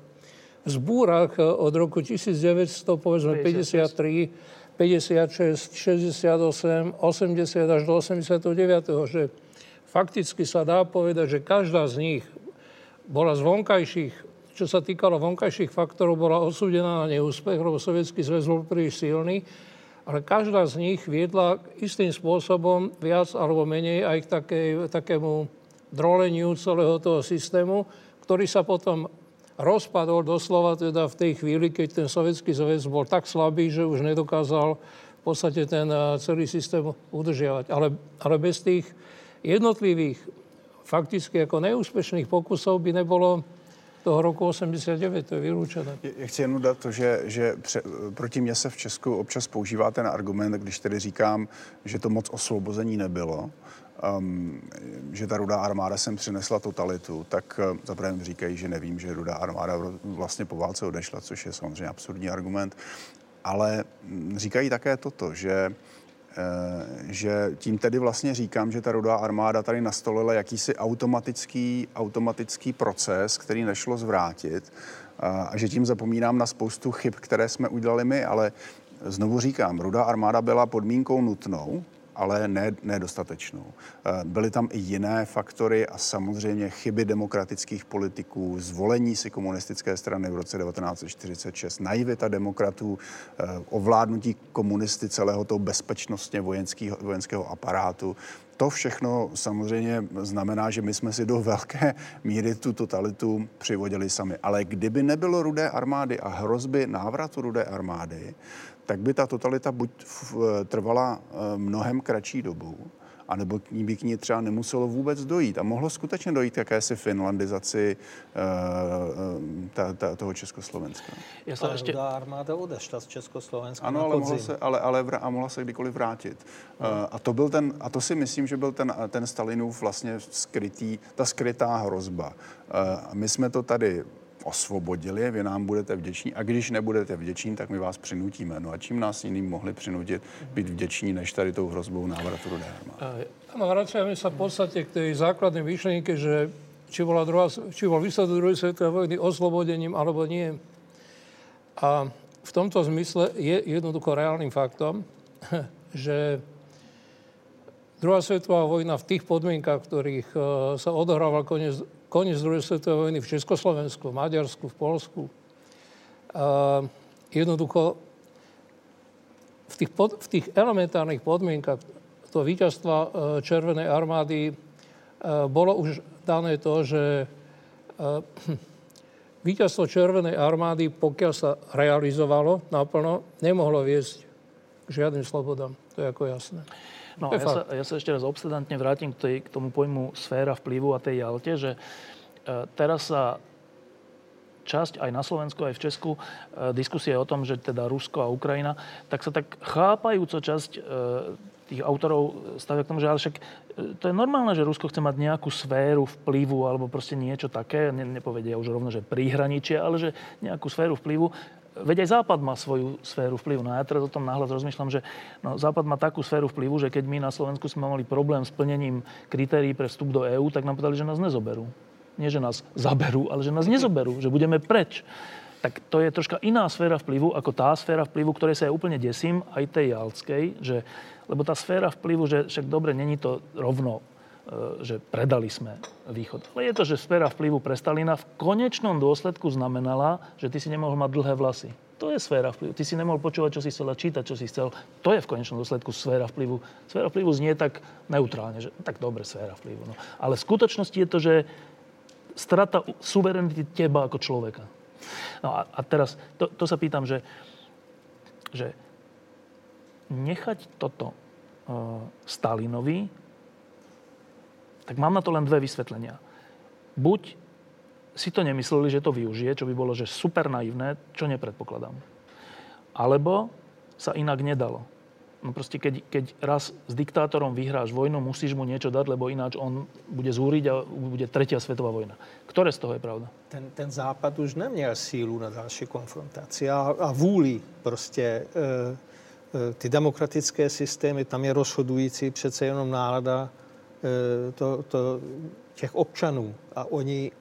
zbúrach e, od roku 1900, povedzme 53, 56, 68, 80 až do 89, že fakticky sa dá povedať, že každá z nich bola z vonkajších, čo sa týkalo vonkajších faktorov, bola odsúdená na neúspech, lebo Sovietský zväz bol príliš silný, ale každá z nich viedla istým spôsobom viac alebo menej aj k takej, takému droleniu celého toho systému, ktorý sa potom rozpadol doslova teda v tej chvíli, keď ten sovietský zväz bol tak slabý, že už nedokázal v podstate ten eh, celý systém udržiavať. Ale, ale bez tých jednotlivých fakticky ako neúspešných pokusov by nebolo toho roku 89, to je vylúčené. Já chci jenom dát to, že, že pře, proti mně se v Česku občas používá ten argument, když tedy říkám, že to moc osvobození nebylo, um, že ta rudá armáda sem přinesla totalitu, tak uh, zaprvé říkají, že nevím, že rudá armáda vlastně po válce odešla, což je samozřejmě absurdní argument. Ale mm, říkají také toto, že že tím tedy vlastně říkám, že ta rudá armáda tady nastolila jakýsi automatický, automatický proces, který nešlo zvrátit a že tím zapomínám na spoustu chyb, které jsme udělali my, ale znovu říkám, rudá armáda byla podmínkou nutnou, ale ne, nedostatečnou. Eh, Byly tam i jiné faktory a samozřejmě chyby demokratických politiků, zvolení si komunistické strany v roce 1946, naivita demokratů, eh, ovládnutí komunisty celého toho bezpečnostně vojenského, vojenského aparátu. To všechno samozřejmě znamená, že my jsme si do velké míry tu totalitu přivodili sami. Ale kdyby nebylo rudé armády a hrozby návratu rudé armády, tak by ta totalita buď trvala eh, mnohem kratší dobu, anebo k ní by k ní třeba nemuselo vůbec dojít. A mohlo skutečně dojít k jakési finlandizaci eh, ta, ta, toho Československa. Ale ešte... rudá armáda odešla z Československa Ano, ale mohla, se, ale, ale vra, a mohla se kdykoliv vrátit. Uh, a, to byl ten, a to si myslím, že byl ten, ten Stalinův vlastně skrytý, ta skrytá hrozba. Uh, my jsme to tady osvobodili, vy nám budete vděční a když nebudete vděční, tak my vás přinutíme. No a čím nás jiným mohli přinutit být vděční, než tady tou hrozbou návratu do armády. Áno, vraciame sa v podstate k tej základnej myšlienke, že či, bola druhá, či bol výsledok druhej svetovej vojny oslobodením alebo nie. A v tomto zmysle je jednoducho reálnym faktom, že druhá svetová vojna v tých podmienkach, v ktorých eh, sa odohrával koniec, koniec druhej svetovej vojny v Československu, v Maďarsku, v Polsku, eh, jednoducho v tých, pod, v tých elementárnych podmienkach toho víťazstva e, Červenej armády e, bolo už dané to, že víťazstvo Červenej armády, pokiaľ sa realizovalo naplno, nemohlo viesť k žiadnym slobodám. To je ako jasné. No ja sa, ja sa ešte raz obsedantne vrátim k, tej, k tomu pojmu sféra vplyvu a tej Jalte, že e, teraz sa časť aj na Slovensku, aj v Česku e, diskusie o tom, že teda Rusko a Ukrajina, tak sa tak chápajúco časť e, tých autorov stavia k tomu, že ale však to je normálne, že Rusko chce mať nejakú sféru vplyvu alebo proste niečo také, ne, nepovedia už rovno, že príhraničie, ale že nejakú sféru vplyvu. Veď aj Západ má svoju sféru vplyvu. No a ja teraz o tom náhľad rozmýšľam, že no, Západ má takú sféru vplyvu, že keď my na Slovensku sme mali problém s plnením kritérií pre vstup do EÚ, tak nám povedali, že nás nezoberú. Nie, že nás zaberú, ale že nás nezoberú, že budeme preč. Tak to je troška iná sféra vplyvu ako tá sféra vplyvu, ktorej sa ja úplne desím, aj tej jalskej, že, lebo tá sféra vplyvu, že však dobre, není to rovno že predali sme východ. Ale je to, že sféra vplyvu pre Stalina v konečnom dôsledku znamenala, že ty si nemohol mať dlhé vlasy. To je sféra vplyvu. Ty si nemohol počúvať, čo si chcel a čítať, čo si chcel. To je v konečnom dôsledku sféra vplyvu. Sféra vplyvu znie tak neutrálne, že tak dobre sféra vplyvu. No. Ale v skutočnosti je to, že strata suverenity teba ako človeka. No a, a teraz, to, to sa pýtam, že, že nechať toto uh, Stalinovi, tak mám na to len dve vysvetlenia. Buď si to nemysleli, že to využije, čo by bolo že super naivné, čo nepredpokladám. Alebo sa inak nedalo. No proste, keď, keď raz s diktátorom vyhráš vojnu, musíš mu niečo dať, lebo ináč on bude zúriť a bude tretia svetová vojna. Ktoré z toho je pravda? Ten, ten západ už neměl sílu na další konfrontaci a, a vůli prostě e, e, ty demokratické systémy, tam je rozhodující přece jenom nálada to, to, těch občanů a oni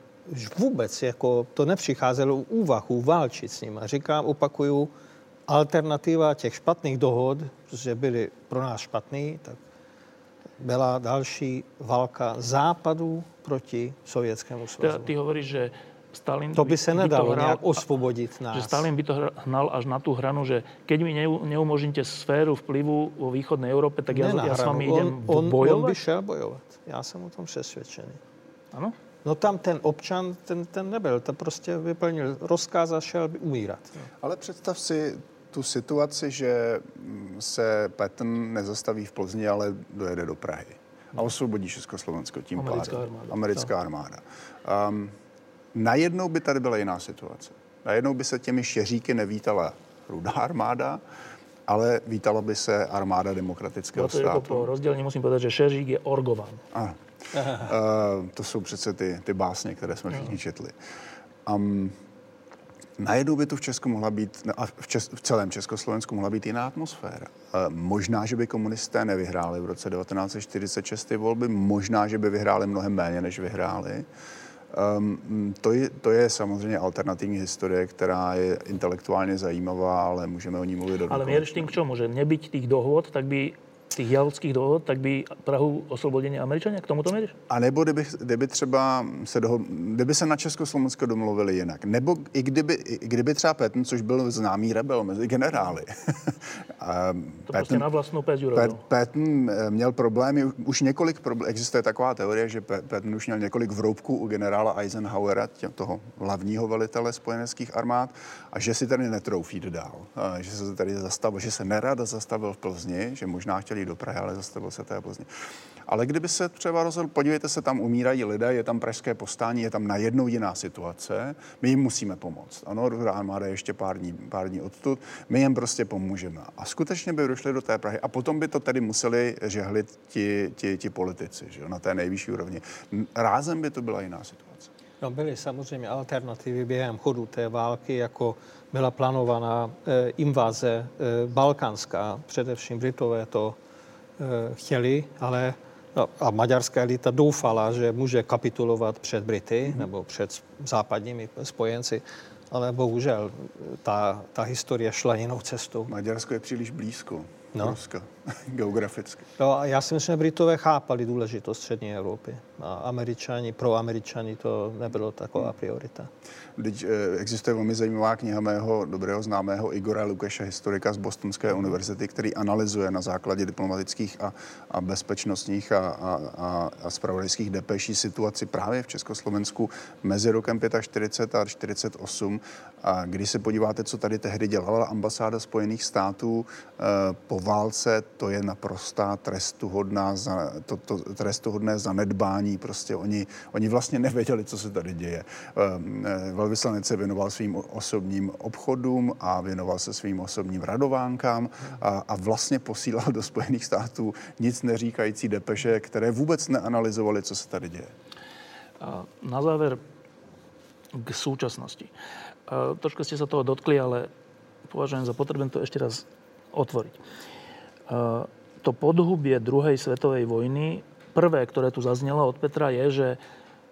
vůbec jako to nepřicházelo v úvahu válčit s nimi. Říkám, opakuju, alternativa těch špatných dohod, protože byly pro nás špatný, tak byla další válka západu proti sovětskému svazu. Ty, ty hovoríš, že Stalin to by se nedalo by to hral, nějak osvobodit nás. Že Stalin by to hnal až na tú hranu, že keď mi neumožníte sféru vplyvu vo východnej Európe, tak ja, ja s vami idem on, bojovat? On by šel bojovat. Já jsem o tom přesvědčený. Ano? No tam ten občan, ten, ten nebyl, to prostě vyplnil rozkaz a šel by umírat. No. Ale představ si tu situaci, že se Patton nezastaví v Plzni, ale dojede do Prahy a osvobodí Československo tím Americká pádem. armáda. Americká armáda. Um, najednou by tady byla jiná situace. Najednou by se těmi šeříky nevítala rudá armáda, ale vítala by se armáda demokratického No to je státu. po rozdělení musím povedať, že Šeřík je orgovan. Ano. Uh, to jsou přece ty, ty básně, které jsme všichni četli. Um, najednou by tu v Česku mohla být, no a v, Čes, v celém Československu mohla být jiná atmosféra. Uh, možná, že by komunisté nevyhráli v roce 1946 ty volby, možná, že by vyhráli mnohem méně, než vyhráli. Um, to, je, to je samozřejmě alternativní historie, která je intelektuálně zajímavá, ale můžeme o ní mluvit do Ale tým k čomu? Že nebyť tých dohod, tak by tých jalských dohod, tak by Prahu oslobodili Američania? K tomu to mieríš? A nebo kdyby, kdyby třeba se, dohod, kdyby se na Československo domluvili jinak. Nebo i kdyby, i kdyby třeba Patton, což byl známý rebel mezi generály. a To prostě na vlastnou Pat, urobil. Patton eh, měl problémy, už několik problémů, existuje taková teorie, že Patton už měl několik vroubků u generála Eisenhowera, toho hlavního velitele spojeneckých armád, a že si tady netroufí dál. Že se tady zastavil, že se nerada zastavil v Plzni, že možná chtěli jít do Prahy, ale zastavil se té Plzni. Ale kdyby se třeba rozhodl, podívejte se, tam umírají lidé, je tam pražské postání, je tam najednou jiná situace, my jim musíme pomoct. Ano, armáda je ještě pár dní, pár dní odtud, my jim prostě pomůžeme. A skutečně by došli do té Prahy a potom by to tedy museli žehlit ti, ti, ti politici, že jo, na té nejvyšší úrovni. Rázem by to byla jiná situace. No byly samozřejmě alternativy během chodu té války, jako byla plánovaná e, invaze e, balkánská. Především Britové to e, chtěli, ale no, a maďarská elita doufala, že může kapitulovat před Brity mm-hmm. nebo před západními spojenci. Ale bohužel ta, ta historie šla jinou cestou. Maďarsko je příliš blízko No. Ruska. geograficky. No, já si myslím, že Britové chápali důležitost střední Evropy. A američani, pro američani to nebylo taková priorita. Teď eh, existuje velmi zajímavá kniha mého dobrého známého Igora Lukeše, historika z Bostonské univerzity, který analyzuje na základě diplomatických a, a bezpečnostních a, a, a, a spravodajských depeší situaci právě v Československu mezi rokem 45 a 48. A když se podíváte, co tady tehdy dělala ambasáda Spojených států eh, po válce, to je naprostá trestuhodná, to, to, trestuhodné zanedbání. Prostě oni, oni vlastně nevěděli, co se tady děje eh, velvyslanec se věnoval svým osobním obchodům a věnoval se svým osobním radovánkám a, a vlastně posílal do Spojených států nic neříkající depeše, které vůbec neanalyzovaly, co se tady děje. Na záver k súčasnosti. A trošku ste sa toho dotkli, ale považujem za potrebné to ešte raz otvoriť. A to podhubie druhej svetovej vojny, prvé, ktoré tu zaznelo od Petra, je, že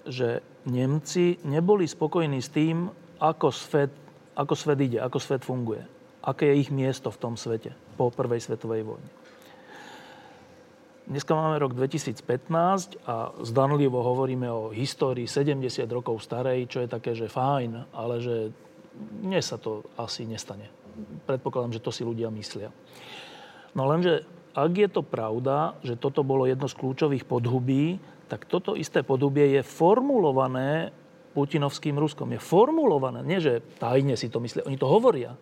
že Nemci neboli spokojní s tým, ako svet, ako svet ide, ako svet funguje. Aké je ich miesto v tom svete po prvej svetovej vojne. Dneska máme rok 2015 a zdanlivo hovoríme o histórii 70 rokov starej, čo je také, že fajn, ale že dnes sa to asi nestane. Predpokladám, že to si ľudia myslia. No lenže ak je to pravda, že toto bolo jedno z kľúčových podhubí, tak toto isté podobie je formulované putinovským Ruskom. Je formulované, nie že tajne si to myslia, oni to hovoria.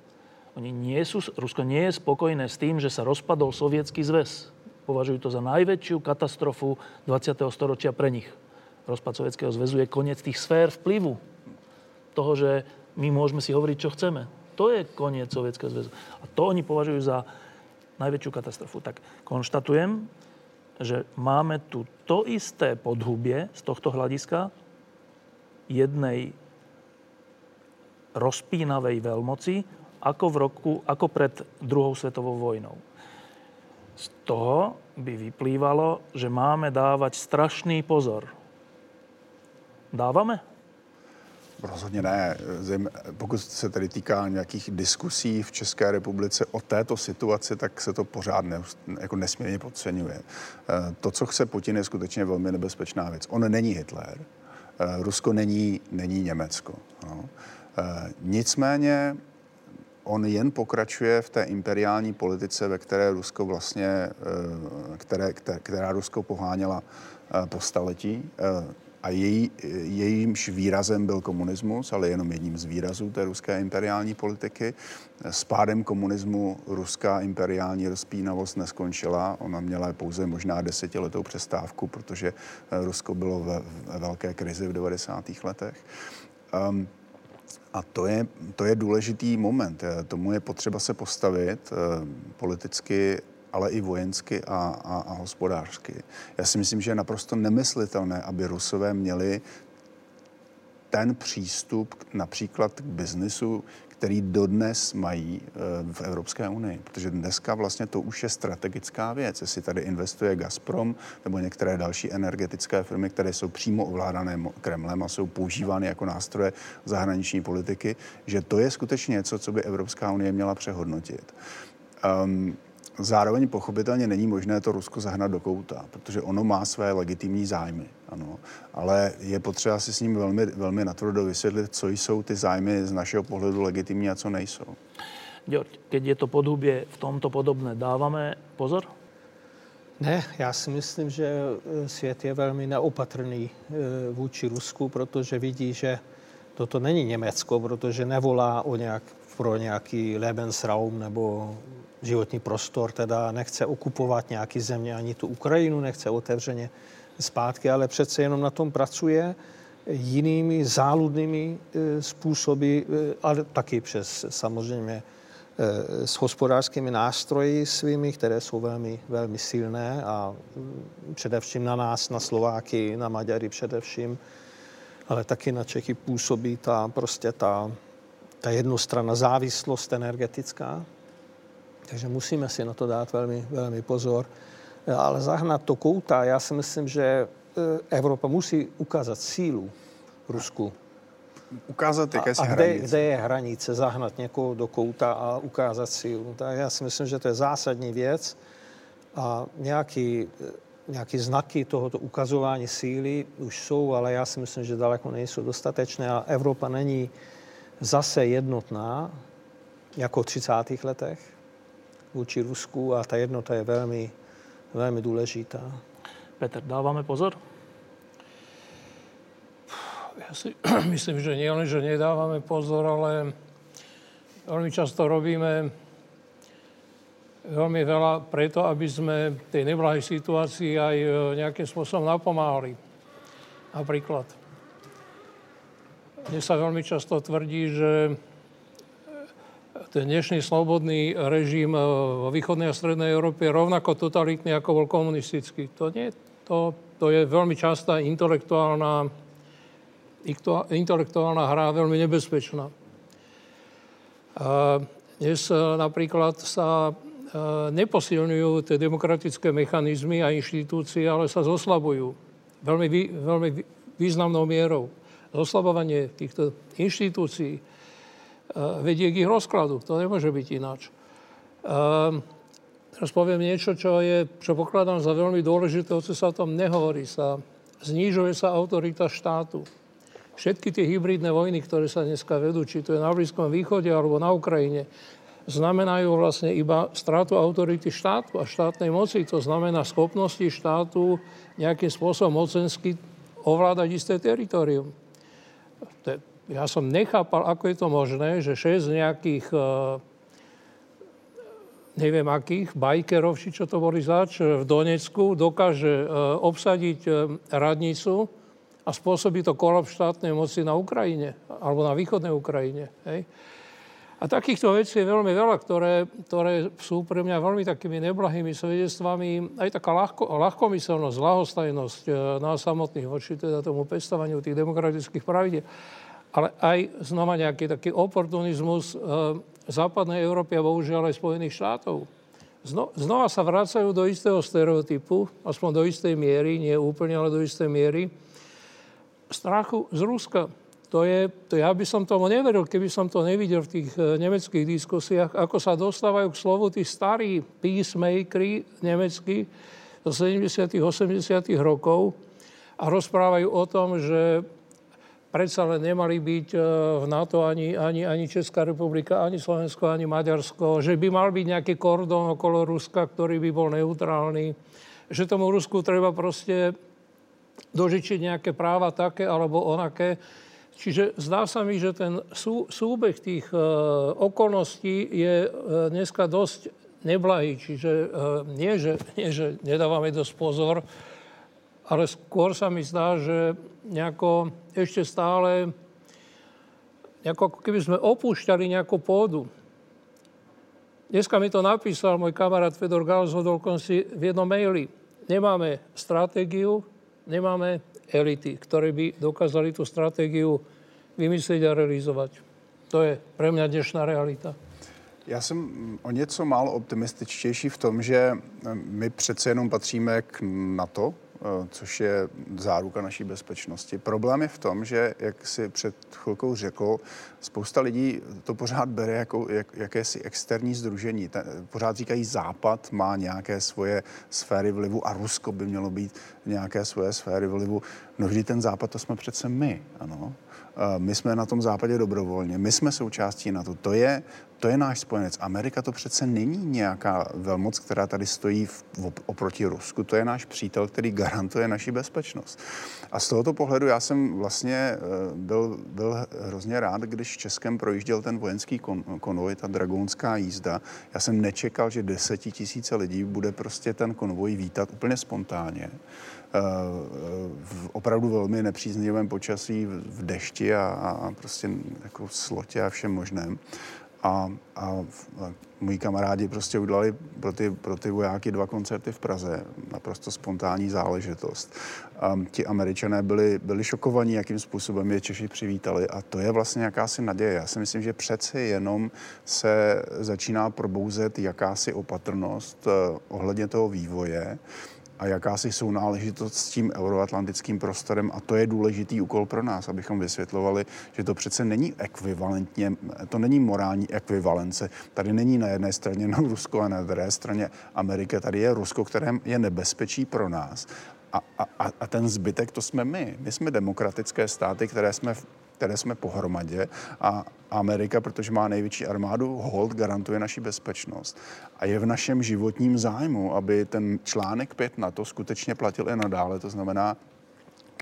Oni nie sú, Rusko nie je spokojné s tým, že sa rozpadol sovietský zväz. Považujú to za najväčšiu katastrofu 20. storočia pre nich. Rozpad sovietského zväzu je koniec tých sfér vplyvu. Toho, že my môžeme si hovoriť, čo chceme. To je koniec sovietského zväzu. A to oni považujú za najväčšiu katastrofu. Tak konštatujem, že máme tu to isté podhubie z tohto hľadiska jednej rozpínavej veľmoci ako, v roku, ako pred druhou svetovou vojnou. Z toho by vyplývalo, že máme dávať strašný pozor. Dávame? Rozhodně ne. Pokud se tedy týká nějakých diskusí v České republice o této situaci, tak se to pořád ne, jako nesmírně podceňuje. Eh, to, co chce Putin, je skutečně velmi nebezpečná věc. On není Hitler. Eh, Rusko není, není Německo. No. Eh, nicméně on jen pokračuje v té imperiální politice, ve které Rusko vlastně, které, která Rusko poháněla po staletí a její, jejímž výrazem byl komunismus, ale jenom jedním z výrazů té ruské imperiální politiky. S pádem komunismu ruská imperiální rozpínavost neskončila. Ona měla pouze možná desetiletou přestávku, protože Rusko bylo ve, ve velké krizi v 90. letech. Um, a to je, to je důležitý moment. Tomu je potřeba se postavit eh, politicky ale i vojensky a, a, a hospodářsky. Já si myslím, že je naprosto nemyslitelné, aby Rusové měli ten přístup například k biznisu, který dodnes mají e, v Evropské unii. Protože dneska vlastně to už je strategická věc. Jestli tady investuje Gazprom nebo některé další energetické firmy, které jsou přímo ovládané Kremlem a jsou používány jako nástroje zahraniční politiky, že to je skutečně něco, co by Evropská unie měla přehodnotit. Um, Zároveň pochopitelně není možné to Rusko zahnat do kouta, protože ono má své legitimní zájmy. Ano. Ale je potřeba si s ním velmi, velmi natvrdo vysvětlit, co jsou ty zájmy z našeho pohledu legitimní a co nejsou. Keď je to podhubě v tomto podobné, dáváme pozor? Ne, já si myslím, že e, svět je velmi neopatrný e, vůči Rusku, protože vidí, že toto není Německo, protože nevolá o nějak, pro nějaký Lebensraum nebo životní prostor, teda nechce okupovat nějaký země, ani tu Ukrajinu nechce otevřeně zpátky, ale přece jenom na tom pracuje jinými záludnými e, způsoby, e, ale taky přes samozřejmě e, s hospodářskými nástroji svými, které jsou velmi, velmi silné a mm, především na nás, na Slováky, na Maďary především, ale taky na Čechy působí ta prostě ta, ta jednostranná závislost energetická, takže musíme si na to dát velmi, velmi pozor. Ale zahnat to kouta, já si myslím, že e, Evropa musí ukázat sílu Rusku. Ukázat jakési a, a kde, kde je hranice, zahnat někoho do kouta a ukázat sílu. Tak já si myslím, že to je zásadní věc. A nějaký, nějaký znaky tohoto ukazování síly už jsou, ale já si myslím, že daleko nejsou dostatečné a Evropa není zase jednotná, jako v 30. letech vůči Rusku a ta jednota je velmi, velmi důležitá. Petr, dáváme pozor? Ja si myslím, že nie len, že nedávame pozor, ale veľmi často robíme veľmi veľa preto, aby sme tej neblahej situácii aj e, nejakým spôsobom napomáhali. Napríklad, dnes sa veľmi často tvrdí, že dnešný slobodný režim e, vo východnej a strednej Európe rovnako totalitný, ako bol komunistický. To, nie, to, to je veľmi častá intelektuálna, intelektuálna hra, veľmi nebezpečná. Dnes e, napríklad sa e, neposilňujú tie demokratické mechanizmy a inštitúcie, ale sa zoslabujú veľmi, veľmi významnou mierou. Zoslabovanie týchto inštitúcií Eh, vedie k ich rozkladu. To nemôže byť ináč. Ehm, teraz poviem niečo, čo, je, čo pokladám za veľmi dôležité, o co sa o tom nehovorí. Sa, znižuje sa autorita štátu. Všetky tie hybridné vojny, ktoré sa dneska vedú, či to je na Blízkom východe alebo na Ukrajine, znamenajú vlastne iba stratu autority štátu a štátnej moci. To znamená schopnosti štátu nejakým spôsobom mocensky ovládať isté teritorium. Ja som nechápal, ako je to možné, že 6 nejakých e, neviem akých, bajkerov, či čo to boli zač, v Donecku dokáže e, obsadiť e, radnicu a spôsobí to kolaps štátnej moci na Ukrajine alebo na východnej Ukrajine. Hej. A takýchto vecí je veľmi veľa, ktoré, ktoré sú pre mňa veľmi takými neblahými svedectvami. Aj taká ľahko, ľahkomyselnosť, lahostajnosť nás samotných voči teda tomu pestovaniu tých demokratických pravidel ale aj znova nejaký taký oportunizmus e, západnej Európy a bohužiaľ aj Spojených štátov. Zno, znova sa vracajú do istého stereotypu, aspoň do istej miery, nie úplne, ale do istej miery, strachu z Ruska. To je, to ja by som tomu neveril, keby som to nevidel v tých e, nemeckých diskusiách, ako sa dostávajú k slovu tí starí peacemakeri nemeckí zo 70 80 rokov a rozprávajú o tom, že predsa len nemali byť e, v NATO ani, ani, ani Česká republika, ani Slovensko, ani Maďarsko, že by mal byť nejaký kordón okolo Ruska, ktorý by bol neutrálny, že tomu Rusku treba proste dožičiť nejaké práva také alebo onaké. Čiže zdá sa mi, že ten sú, súbeh tých e, okolností je e, dneska dosť neblahý. Čiže e, nie, že, nie, že nedávame dosť pozor, ale skôr sa mi zdá, že nejako ešte stále, nejako ako keby sme opúšťali nejakú pôdu. Dneska mi to napísal môj kamarát Fedor z si v jednom maili. Nemáme stratégiu, nemáme elity, ktoré by dokázali tú stratégiu vymyslieť a realizovať. To je pre mňa dnešná realita. Já jsem o něco málo optimističtější v tom, že my přece jenom patříme k NATO, což je záruka naší bezpečnosti. Problém je v tom, že, jak si před chvilkou řekl, spousta lidí to pořád bere jako jak, jakési externí združení. Ten, pořád říkají, Západ má nějaké svoje sféry vlivu a Rusko by mělo být nějaké svoje sféry vlivu. No vždy ten Západ, to jsme přece my, ano. Eh, my jsme na tom západě dobrovolně, my jsme součástí na to. To je, to je náš spojenec. Amerika to přece není nějaká velmoc, která tady stojí v, oproti Rusku. To je náš přítel, který garantuje naši bezpečnost. A z tohoto pohledu já jsem vlastně eh, byl, byl hrozně rád, když Českem projížděl ten vojenský kon, konvoj, ta dragonská jízda. Já jsem nečekal, že desetitisíce lidí bude prostě ten konvoj vítat úplně spontánně v opravdu velmi nepříznivém počasí, v dešti a, a prostě jako slotě a všem možném. A, a, a moji kamarádi prostě udělali pro ty, pro ty vojáky dva koncerty v Praze. Naprosto spontánní záležitost. A ti američané byli, byli šokovaní, jakým způsobem je Češi přivítali. A to je vlastně jakási naděje. Já si myslím, že přece jenom se začíná probouzet jakási opatrnost eh, ohledně toho vývoje a jakási sounáležitost s tím euroatlantickým prostorem a to je důležitý úkol pro nás, abychom vysvětlovali, že to přece není ekvivalentně, to není morální ekvivalence. Tady není na jedné straně no Rusko a na druhé straně Amerika. Tady je Rusko, které je nebezpečí pro nás. A, a, a ten zbytek to jsme my. My jsme demokratické státy, které jsme které jsme pohromadě a Amerika, protože má největší armádu, hold garantuje naši bezpečnost. A je v našem životním zájmu, aby ten článek 5 na to skutečně platil i nadále. To znamená,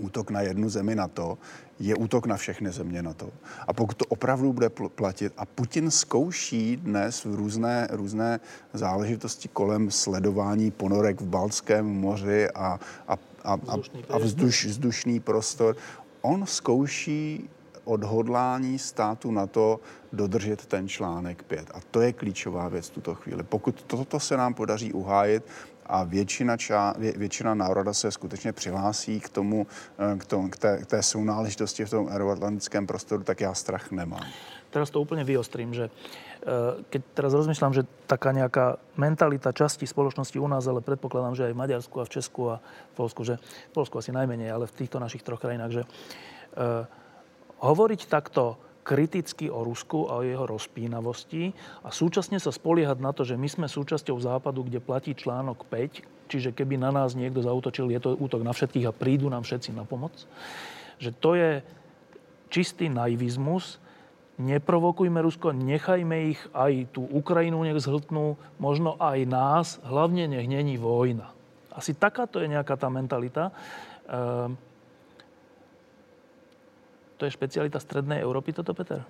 útok na jednu zemi na to je útok na všechny země na to. A pokud to opravdu bude platit, a Putin zkouší dnes v různé, různé záležitosti kolem sledování ponorek v Balském moři a, a, a, a, a vzduš, vzdušný prostor, on zkouší odhodlání státu na to dodržet ten článek 5. A to je klíčová věc v tuto chvíli. Pokud toto se nám podaří uhájit, a většina, ča, vě, většina národa se skutečně přihlásí k tomu, eh, k, tomu, k, té, k té sounáležitosti v tom euroatlantickém prostoru, tak já strach nemám. Teraz to úplne vyostrím, že eh, keď teraz rozmýšľam, že taká nejaká mentalita časti spoločnosti u nás, ale predpokladám, že aj v Maďarsku a v Česku a v Polsku, že v Polsku asi najmenej, ale v týchto našich troch krajinách, že uh, hovoriť takto kriticky o Rusku a o jeho rozpínavosti a súčasne sa spoliehať na to, že my sme súčasťou západu, kde platí článok 5, čiže keby na nás niekto zautočil, je to útok na všetkých a prídu nám všetci na pomoc, že to je čistý naivizmus, neprovokujme Rusko, nechajme ich aj tú Ukrajinu nech zhltnú, možno aj nás, hlavne nech není vojna. Asi takáto je nejaká tá mentalita. Ehm, to je špecialita Strednej Európy toto, Peter?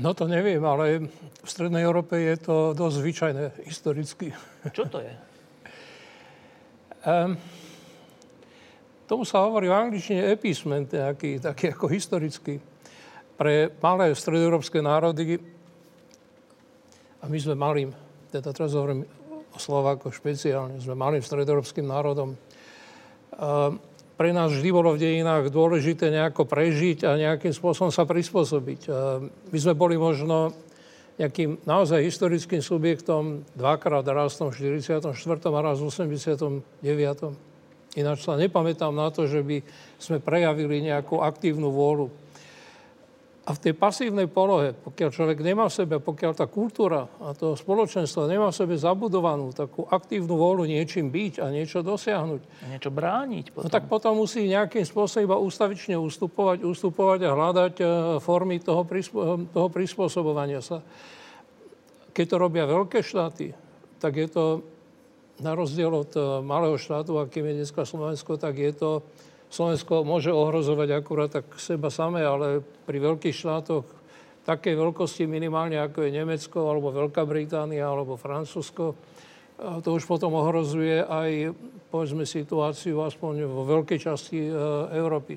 No to neviem, ale v Strednej Európe je to dosť zvyčajné historicky. Čo to je? Um, tomu sa hovorí v angličtine episment, nejaký, taký ako historický. Pre malé stredoeurópske národy, a my sme malým, teda teraz hovorím o Slovákoch špeciálne, sme malým stredoeurópskym národom, um, pre nás vždy bolo v dejinách dôležité nejako prežiť a nejakým spôsobom sa prispôsobiť. My sme boli možno nejakým naozaj historickým subjektom dvakrát raz v 44. a raz v 89. Ináč sa nepamätám na to, že by sme prejavili nejakú aktívnu vôľu a v tej pasívnej polohe, pokiaľ človek nemá v sebe, pokiaľ tá kultúra a to spoločenstvo nemá v sebe zabudovanú takú aktívnu vôľu niečím byť a niečo dosiahnuť. A niečo brániť potom. No tak potom musí nejakým spôsobom iba ústavične ustupovať, ustupovať a hľadať e, formy toho, prispo, toho prispôsobovania sa. Keď to robia veľké štáty, tak je to na rozdiel od e, malého štátu, akým je dneska Slovensko, tak je to Slovensko môže ohrozovať akurát tak seba samé, ale pri veľkých štátoch takej veľkosti minimálne ako je Nemecko, alebo Veľká Británia, alebo Francúzsko, to už potom ohrozuje aj, povedzme, situáciu aspoň vo veľkej časti e, Európy.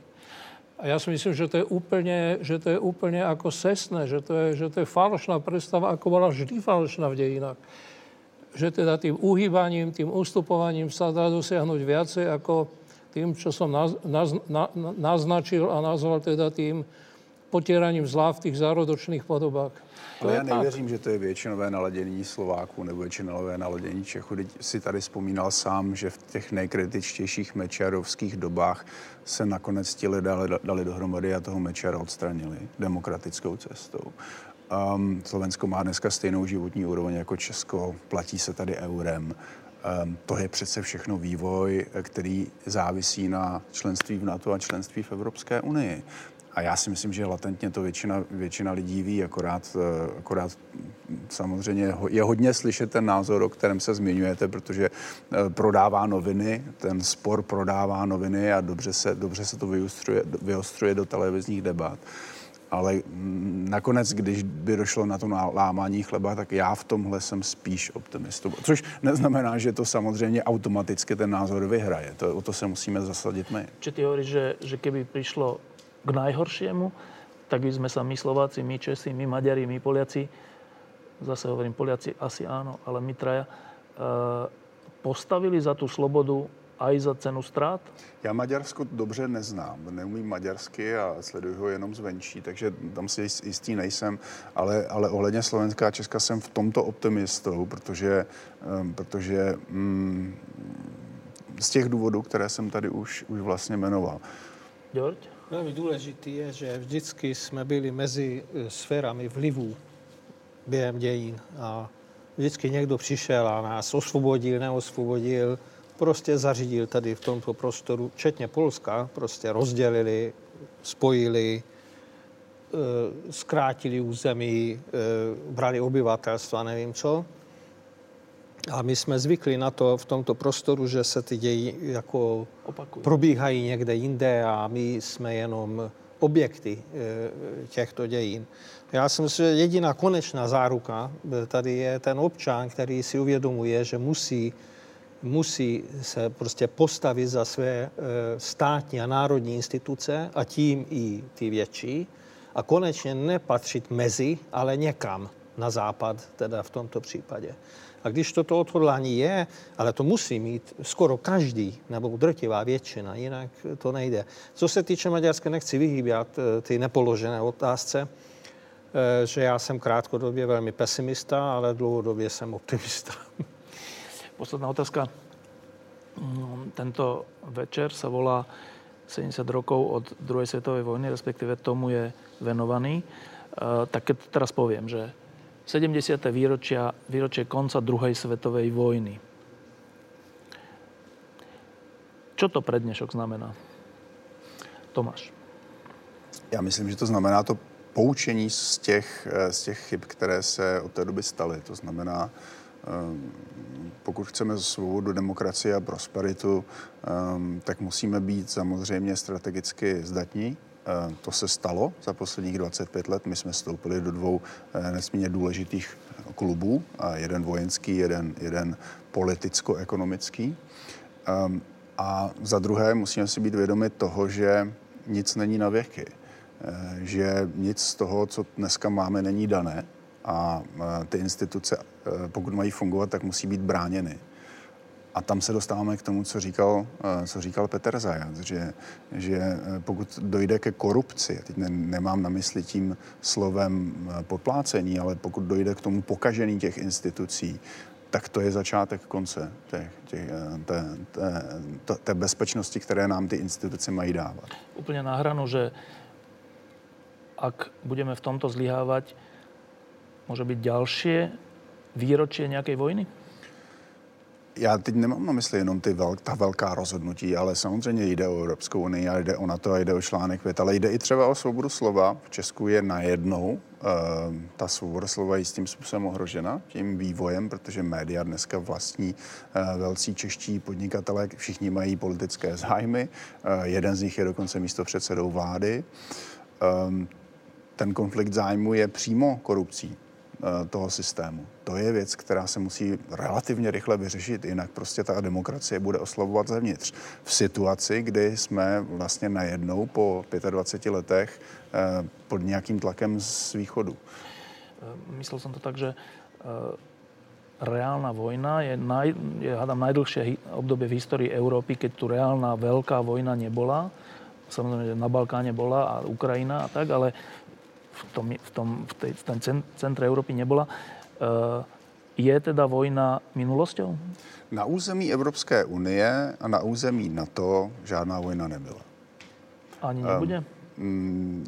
A ja si myslím, že to je úplne, že to je úplne ako sesné, že to, je, že to je falošná predstava, ako bola vždy falošná v dejinách. Že teda tým uhýbaním, tým ustupovaním sa dá dosiahnuť viacej ako tým, čo som naz, naz, na, naznačil a nazval teda tým potieraním zlá v tých zárodočných podobách. Ale já nevěřím, že to je většinové naladění Slováků nebo většinové naladění Čechů. Teď si tady vzpomínal sám, že v těch nejkritičtějších mečarovských dobách se nakonec ti lidé dali, dali dohromady a toho mečara odstranili demokratickou cestou. Um, Slovensko má dneska stejnou životní úroveň jako Česko, platí se tady eurem. Ehm, to je přece všechno vývoj, který závisí na členství v NATO a členství v Evropské unii. A já si myslím, že latentně to většina, většina lidí ví, akorát, eh, akorát samozřejmě je hodně slyšet ten názor, o kterém se zmiňujete, protože eh, prodává noviny, ten spor prodává noviny a dobře se, dobře se to vyostruje, vyostruje do televizních debat ale mm, nakonec, když by došlo na to lámání chleba, tak já v tomhle jsem spíš optimistou. Což neznamená, že to samozřejmě automaticky ten názor vyhraje. To, o to se musíme zasadit my. Či ty hovoríš, že, že keby přišlo k najhoršiemu, tak by sme sa my Slováci, my Česi, my Maďari, my Poliaci, zase hovorím Poliaci, asi áno, ale my traja, uh, postavili za tú slobodu aj za cenu strát? Já Maďarsko dobře neznám, neumím maďarsky a sleduju ho jenom zvenčí, takže tam si jistý nejsem, ale, ale ohledně Slovenska a Česka jsem v tomto optimistou, protože, protože um, z těch důvodů, které jsem tady už, už vlastně jmenoval. George? Velmi důležitý je, že vždycky jsme byli mezi eh, sférami vlivů během dějin a vždycky někdo přišel a nás osvobodil, neosvobodil, prostě zařídil tady v tomto prostoru, včetně Polska, prostě rozdělili, spojili, eh, zkrátili území, eh, brali obyvatelstva, nevím co. A my jsme zvykli na to v tomto prostoru, že se ty ději jako Opakuj. probíhají někde jinde a my jsme jenom objekty eh, těchto dějin. Já si myslím, že jediná konečná záruka tady je ten občan, který si uvědomuje, že musí, musí se prostě postavit za své eh, státní a národní instituce a tím i ty větší a konečně nepatřit mezi, ale někam na západ, teda v tomto případě. A když toto odhodlání je, ale to musí mít skoro každý, nebo drtivá většina, jinak to nejde. Co se týče Maďarska, nechci vyhýbat eh, ty nepoložené otázce, eh, že já jsem krátkodobě velmi pesimista, ale dlouhodobě jsem optimista. Posledná otázka. Mm, Tento večer sa volá 70 rokov od druhej svetovej vojny, respektíve tomu je venovaný. E, Tak keď teraz poviem, že 70. výročia, výročie konca druhej svetovej vojny. Čo to pre dnešok znamená? Tomáš. Já myslím, že to znamená to poučení z těch, eh, z těch chyb, které se od té doby staly. To znamená, pokud chceme svobodu, demokracii a prosperitu, ehm, tak musíme být samozřejmě strategicky zdatní. Ehm, To se stalo za posledních 25 let. My jsme vstoupili do dvou eh, nesmírně důležitých klubů. a Jeden vojenský, jeden, jeden politicko-ekonomický. Ehm, A za druhé musíme si být vědomi toho, že nic není na věky. Eh, Že nic z toho, co dneska máme, není dané. A eh, ty instituce, eh, pokud mají fungovat, tak musí být bráněny. A tam se dostáváme k tomu, co říkal, eh, co říkal Petr Zajac, že, že pokud dojde ke korupci, teď ne, nemám na mysli tím slovem podplácení, ale pokud dojde k tomu pokažení těch institucí, tak to je začátek konce těch, těch, té, té, té, té bezpečnosti, které nám ty instituce mají dávat. Úplne na hranu, že ak budeme v tomto zlyhávať, môže byť ďalšie výročie nejakej vojny? Já teď nemám na mysli jenom ty vel, ta velká rozhodnutí, ale samozřejmě jde o Evropskou unii a jde o NATO a jde o článek 5, ale jde i třeba o svobodu slova. V Česku je najednou e, ta svoboda slova jistým způsobem ohrožena tím vývojem, protože média dneska vlastní e, velcí čeští podnikatelé, všichni mají politické zájmy, e, jeden z nich je dokonce místo předsedou vlády. E, ten konflikt zájmu je přímo korupcí toho systému. To je věc, která se musí relativně rychle vyřešit, jinak prostě ta demokracie bude oslavovat zevnitř. V situaci, kdy jsme vlastně najednou po 25 letech eh, pod nějakým tlakem z východu. E, Myslel som to tak, že reálna vojna je, naj, je hádam, najdlhšie obdobie v histórii Európy, keď tu reálna veľká vojna nebola. Samozrejme, že na Balkáne bola a Ukrajina a tak, ale v tom, v tom, v tej, v tom cen- centre Európy nebola. E, Je teda vojna minulosťou? Na území Evropské unie a na území NATO žádná vojna nebyla. Ani nebude? Mm,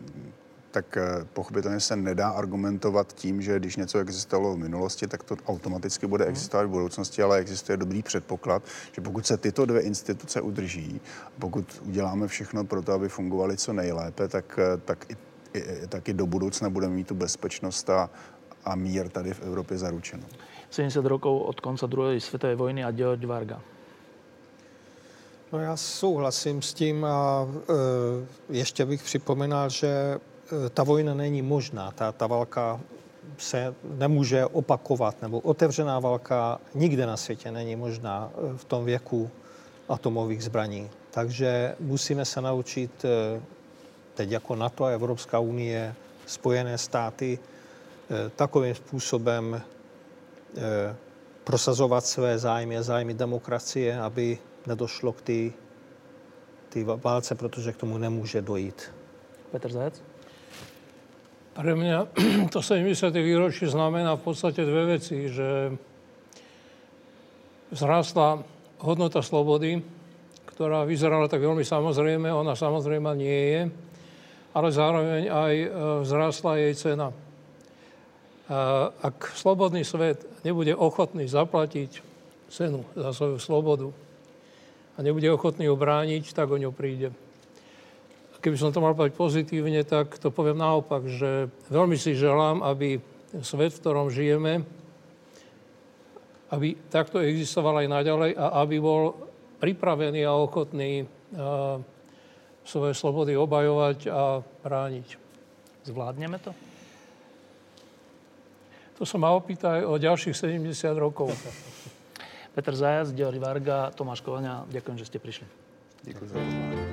tak eh, pochopitelně se nedá argumentovat tím, že když něco existovalo v minulosti, tak to automaticky bude existovat v budoucnosti, ale existuje dobrý předpoklad, že pokud se tyto dvě instituce udrží, pokud uděláme všechno pro to, aby fungovaly co nejlépe, tak, eh, tak, i, i, tak i do budoucna budeme mít tu bezpečnost a, a mír tady v Evropě zaručeno. 70 rokov od konca druhej svetovej vojny a George Varga. No já souhlasím s tím a e, ještě bych připomínal, že e, ta vojna není možná. Ta, ta válka se nemůže opakovat, nebo otevřená válka nikde na světě není možná e, v tom věku atomových zbraní. Takže musíme se naučit e, teď jako NATO a Evropská unie, Spojené státy, e, takovým způsobem e, prosazovat své zájmy a zájmy demokracie, aby nedošlo k té ty válce, protože k tomu nemůže dojít. Petr Zajac? Pre mňa to 70. výročie znamená v podstate dve veci, že vzrástla hodnota slobody ktorá vyzerala tak veľmi samozrejme, ona samozrejme nie je, ale zároveň aj e, vzrastla jej cena. Ak slobodný svet nebude ochotný zaplatiť cenu za svoju slobodu a nebude ochotný ju brániť, tak o ňu príde. Keby som to mal povedať pozitívne, tak to poviem naopak, že veľmi si želám, aby svet, v ktorom žijeme, aby takto existoval aj naďalej a aby bol pripravený a ochotný a, svoje slobody obajovať a brániť. Zvládneme to? To sa ma opýta aj o ďalších 70 rokov. Petr Zajac, Georgi Varga, Tomáš Kovaňa, ďakujem, že ste prišli. Ďakujem za pozvání.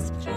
sistrą